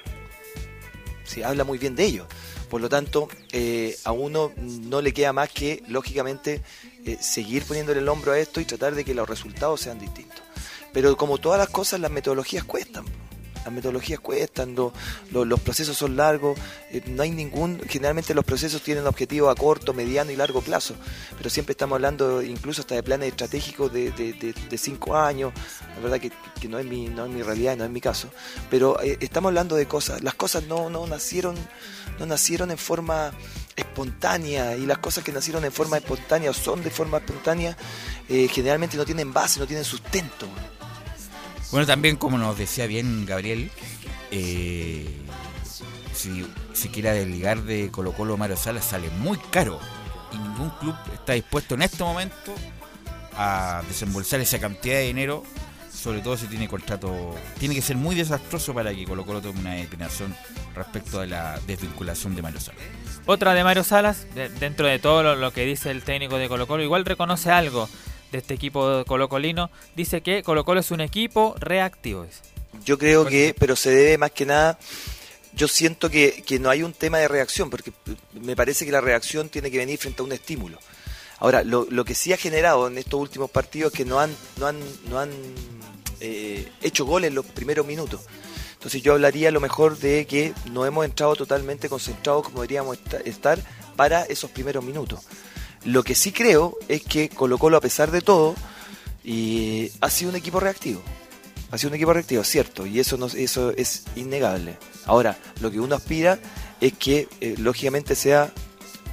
Sí, habla muy bien de ello. Por lo tanto, eh, a uno no le queda más que, lógicamente, eh, seguir poniéndole el hombro a esto y tratar de que los resultados sean distintos. Pero como todas las cosas, las metodologías cuestan. Las metodologías cuestan, lo- lo- los procesos son largos, eh, no hay ningún, generalmente los procesos tienen objetivos a corto, mediano y largo plazo, pero siempre estamos hablando incluso hasta de planes estratégicos de, de- de- de cinco años, la verdad que, que no, es mi, no es mi realidad, no es mi caso, pero eh, estamos hablando de cosas, las cosas no, no nacieron, no nacieron en forma espontánea y las cosas que nacieron en forma espontánea o son de forma espontánea eh, generalmente no tienen base, no tienen sustento. Bueno, también como nos decía bien Gabriel, eh, si, si quiera desligar de Colo Colo Mario Salas sale muy caro y ningún club está dispuesto en este momento a desembolsar esa cantidad de dinero, sobre todo si tiene contrato. Tiene que ser muy desastroso para que Colo Colo tome una determinación respecto a la desvinculación de Mario Salas. Otra de Mario Salas, de- dentro de todo lo que dice el técnico de Colo Colo, igual reconoce algo de este equipo colocolino, dice que Colo Colo es un equipo reactivo. Yo creo que, pero se debe más que nada, yo siento que, que no hay un tema de reacción, porque me parece que la reacción tiene que venir frente a un estímulo. Ahora, lo, lo que sí ha generado en estos últimos partidos es que no han, no han, no han eh, hecho goles en los primeros minutos. Entonces yo hablaría a lo mejor de que no hemos entrado totalmente concentrados como deberíamos esta- estar para esos primeros minutos. Lo que sí creo es que Colo Colo, a pesar de todo, y ha sido un equipo reactivo. Ha sido un equipo reactivo, cierto, y eso, no, eso es innegable. Ahora, lo que uno aspira es que, eh, lógicamente, sea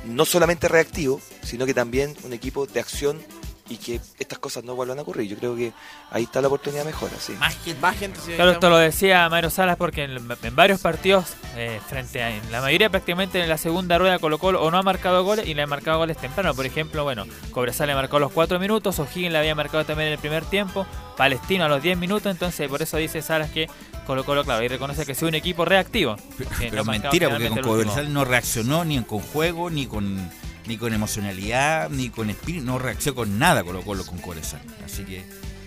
no solamente reactivo, sino que también un equipo de acción y que estas cosas no vuelvan a ocurrir. Yo creo que ahí está la oportunidad de mejora, sí. Más gente se Claro, esto lo decía Mario Salas porque en, en varios partidos, eh, frente a en la mayoría prácticamente en la segunda rueda Colo Colo o no ha marcado goles y le ha marcado goles temprano. Por ejemplo, bueno, Cobresal le marcó a los 4 minutos, O'Higgins le había marcado también en el primer tiempo, Palestino a los 10 minutos, entonces por eso dice Salas que Colo Colo, claro, y reconoce que es un equipo reactivo. Pero no mentira, porque con. Cobresal no reaccionó ni con juego, ni con ni con emocionalidad, ni con espíritu, no reaccionó con nada Colo Colo con Cobresal. Así que,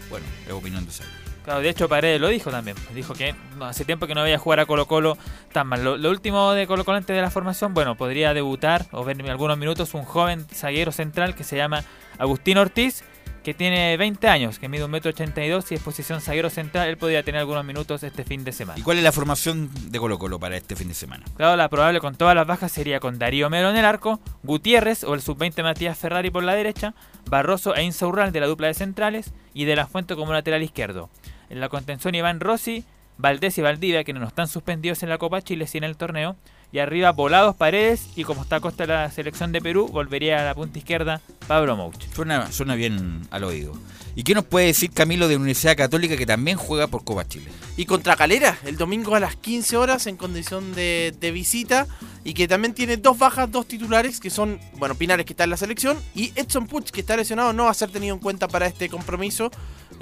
bueno, es opinión de Sala. Claro, de hecho Paredes lo dijo también. Dijo que hace tiempo que no veía jugar a Colo Colo tan mal. Lo, lo último de Colo Colo antes de la formación, bueno, podría debutar o ver en algunos minutos un joven zaguero central que se llama Agustín Ortiz, que tiene 20 años, que mide 1,82m y es posición zaguero central. Él podría tener algunos minutos este fin de semana. ¿Y cuál es la formación de Colo Colo para este fin de semana? Claro, la probable con todas las bajas sería con Darío Melo en el arco, Gutiérrez o el sub-20 Matías Ferrari por la derecha, Barroso e Insaurral de la dupla de centrales y De La Fuente como lateral izquierdo. En la contención Iván Rossi, Valdés y Valdivia, que no están suspendidos en la Copa Chile, sí en el torneo. Y arriba Volados Paredes y como está a costa de la selección de Perú, volvería a la punta izquierda Pablo Mouch. Suena, suena bien al oído. ¿Y qué nos puede decir Camilo de la Universidad Católica que también juega por Copa Chile? Y contra Calera, el domingo a las 15 horas en condición de, de visita. Y que también tiene dos bajas, dos titulares, que son, bueno, Pinares que está en la selección. Y Edson Puch, que está lesionado, no va a ser tenido en cuenta para este compromiso.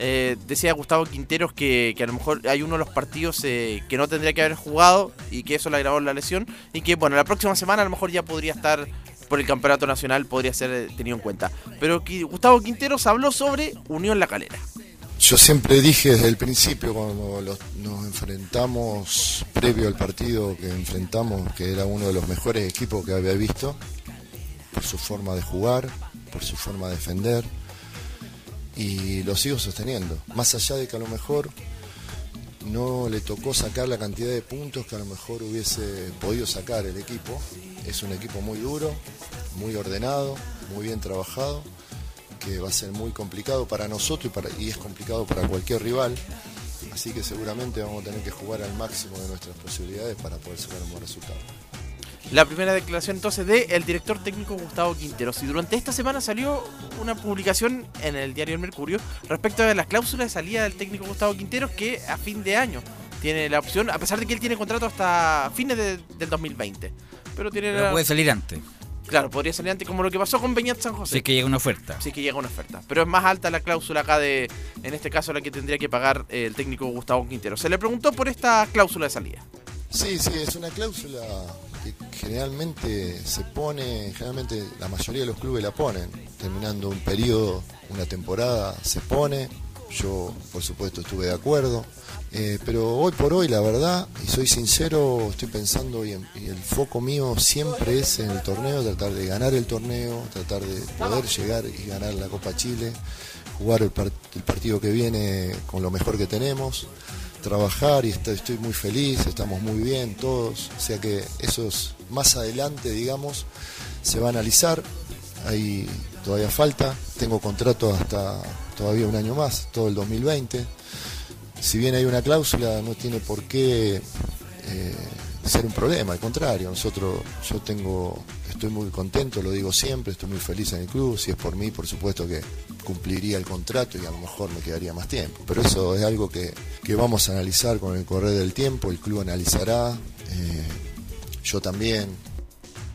Eh, decía Gustavo Quinteros que, que a lo mejor hay uno de los partidos eh, que no tendría que haber jugado y que eso le agravó la lesión. Y que, bueno, la próxima semana a lo mejor ya podría estar por el campeonato nacional, podría ser eh, tenido en cuenta. Pero que Gustavo Quinteros habló sobre Unión La Calera. Yo siempre dije desde el principio, cuando los- nos enfrentamos, previo al partido que enfrentamos, que era uno de los mejores equipos que había visto, por su forma de jugar, por su forma de defender, y lo sigo sosteniendo. Más allá de que a lo mejor no le tocó sacar la cantidad de puntos que a lo mejor hubiese podido sacar el equipo, es un equipo muy duro, muy ordenado, muy bien trabajado que va a ser muy complicado para nosotros y, y es complicado para cualquier rival. Así que seguramente vamos a tener que jugar al máximo de nuestras posibilidades para poder sacar un buen resultado. La primera declaración entonces de el director técnico Gustavo Quinteros. Y durante esta semana salió una publicación en el diario El Mercurio respecto a las cláusulas de salida del técnico Gustavo Quinteros que a fin de año tiene la opción, a pesar de que él tiene contrato hasta fines de- del 2020. Pero tiene Pero la- puede salir antes. Claro, podría salir antes como lo que pasó con Beñat San José. Es que llega una oferta. Sí que llega una oferta. Pero es más alta la cláusula acá de, en este caso, la que tendría que pagar eh, el técnico Gustavo Quintero. Se le preguntó por esta cláusula de salida. Sí, sí, es una cláusula generalmente se pone, generalmente la mayoría de los clubes la ponen. Terminando un periodo, una temporada, se pone. Yo, por supuesto, estuve de acuerdo. Eh, pero hoy por hoy, la verdad, y soy sincero, estoy pensando y, el foco mío siempre es en el torneo, tratar de ganar el torneo, tratar de poder llegar y ganar la Copa Chile, jugar el partido que viene con lo mejor que tenemos, trabajar y estoy, muy feliz, estamos muy bien todos, o sea que eso es más adelante, digamos, se va a analizar, ahí todavía falta, tengo contrato hasta todavía un año más, todo el 2020 si bien hay una cláusula, no tiene por qué eh, ser un problema, al contrario, nosotros, yo tengo, estoy muy contento, lo digo siempre, estoy muy feliz en el club, si es por mí, por supuesto que cumpliría el contrato y a lo mejor me quedaría más tiempo, pero eso es algo que, que vamos a analizar con el correr del tiempo, el club analizará, eh, yo también,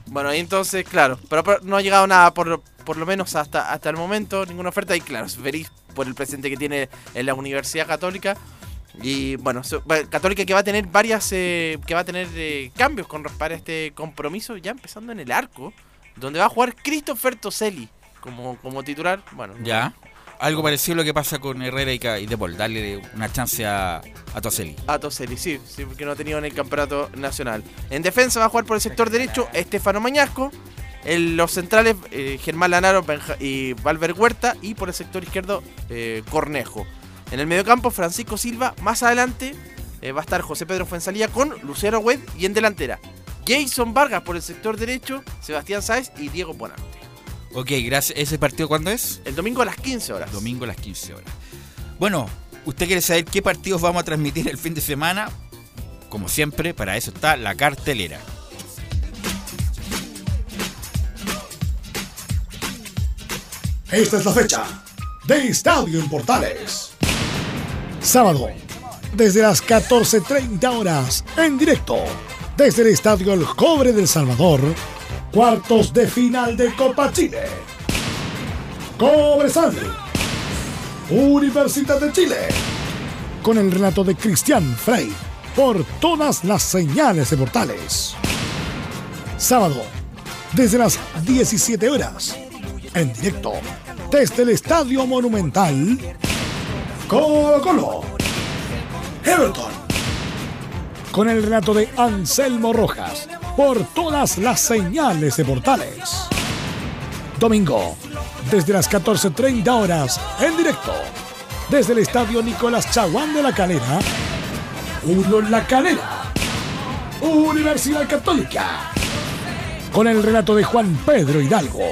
Bueno, ahí entonces, claro, pero, pero no ha llegado nada por, por lo menos hasta, hasta el momento, ninguna oferta. Y claro, feliz por el presente que tiene en la Universidad Católica. Y bueno, Católica que va a tener varias, eh, que va a tener eh, cambios con para este compromiso, ya empezando en el arco, donde va a jugar Christopher Toselli como, como titular. Bueno, no- Ya. Algo parecido a lo que pasa con Herrera y, y De Paul. Darle una chance a, a Toselli. A Toselli, sí, sí, porque no ha tenido en el campeonato nacional. En defensa va a jugar por el sector derecho Estefano Mañasco. En los centrales, eh, Germán Lanaro Benja- y Valver Huerta. Y por el sector izquierdo, eh, Cornejo. En el mediocampo, Francisco Silva. Más adelante eh, va a estar José Pedro Fuensalía con Lucero Webb. Y en delantera, Jason Vargas por el sector derecho, Sebastián Sáez y Diego Bonante. Ok, gracias. ¿Ese partido cuándo es? El domingo a las 15 horas. Domingo a las 15 horas. Bueno, ¿usted quiere saber qué partidos vamos a transmitir el fin de semana? Como siempre, para eso está la cartelera. Esta es la fecha de Estadio en Portales. Sábado, desde las 14.30 horas, en directo, desde el Estadio El Cobre del Salvador, cuartos de final de Copa Chile. Cobresal, Universidad de Chile, con el relato de Cristian Frey, por todas las señales de Portales. Sábado, desde las 17 horas, en directo, desde el Estadio Monumental, Colo Colo, Everton, con el relato de Anselmo Rojas, por todas las señales de Portales. Domingo, desde las 14.30 horas, en directo, desde el Estadio Nicolás Chaguán de la Calera, Unión La Calera, Universidad Católica, con el relato de Juan Pedro Hidalgo,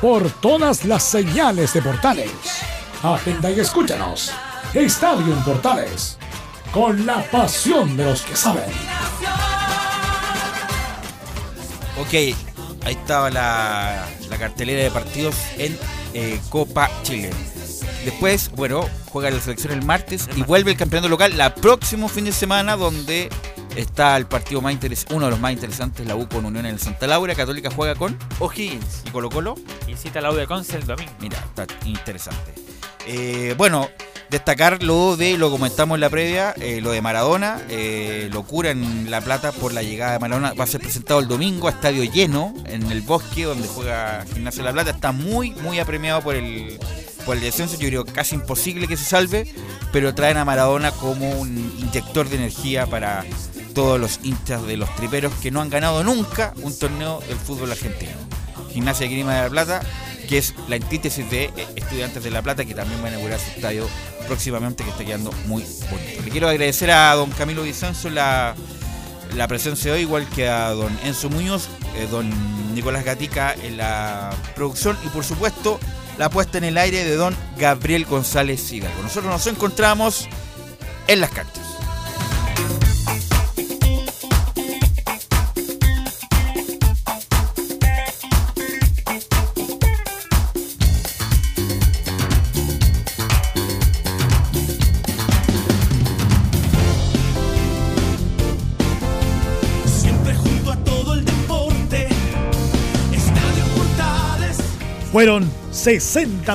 por todas las señales de Portales. Agenda y escúchanos. Estadio en Portales, con la pasión de los que saben. Ok, ahí estaba la, la cartelera de partidos en eh, Copa Chile. Después, bueno, juega la selección el martes y vuelve el campeonato local la próximo fin de semana donde está el partido más interes uno de los más interesantes, la U con Unión en el Santa Laura. Católica juega con O'Higgins y Colo Colo. Y cita la U de Conce el domingo. Mira, está interesante. Eh, bueno, destacar lo de, lo comentamos en la previa, eh, lo de Maradona, eh, locura en La Plata por la llegada de Maradona. Va a ser presentado el domingo a estadio lleno en el bosque donde juega Gimnasia La Plata. Está muy, muy apremiado por el, por el descenso. Yo creo casi imposible que se salve, pero traen a Maradona como un inyector de energía para todos los hinchas de los triperos que no han ganado nunca un torneo del fútbol argentino. Gimnasia de Grima de La Plata, que es la antítesis de eh, Estudiantes de La Plata, que también va a inaugurar su estadio próximamente, que está quedando muy bonito. Le quiero agradecer a don Camilo Vicenzo la, la presencia de hoy, igual que a don Enzo Muñoz, eh, don Nicolás Gatica en la producción y por supuesto la puesta en el aire de don Gabriel González Hidalgo. Nosotros nos encontramos en las canchas. Fueron 60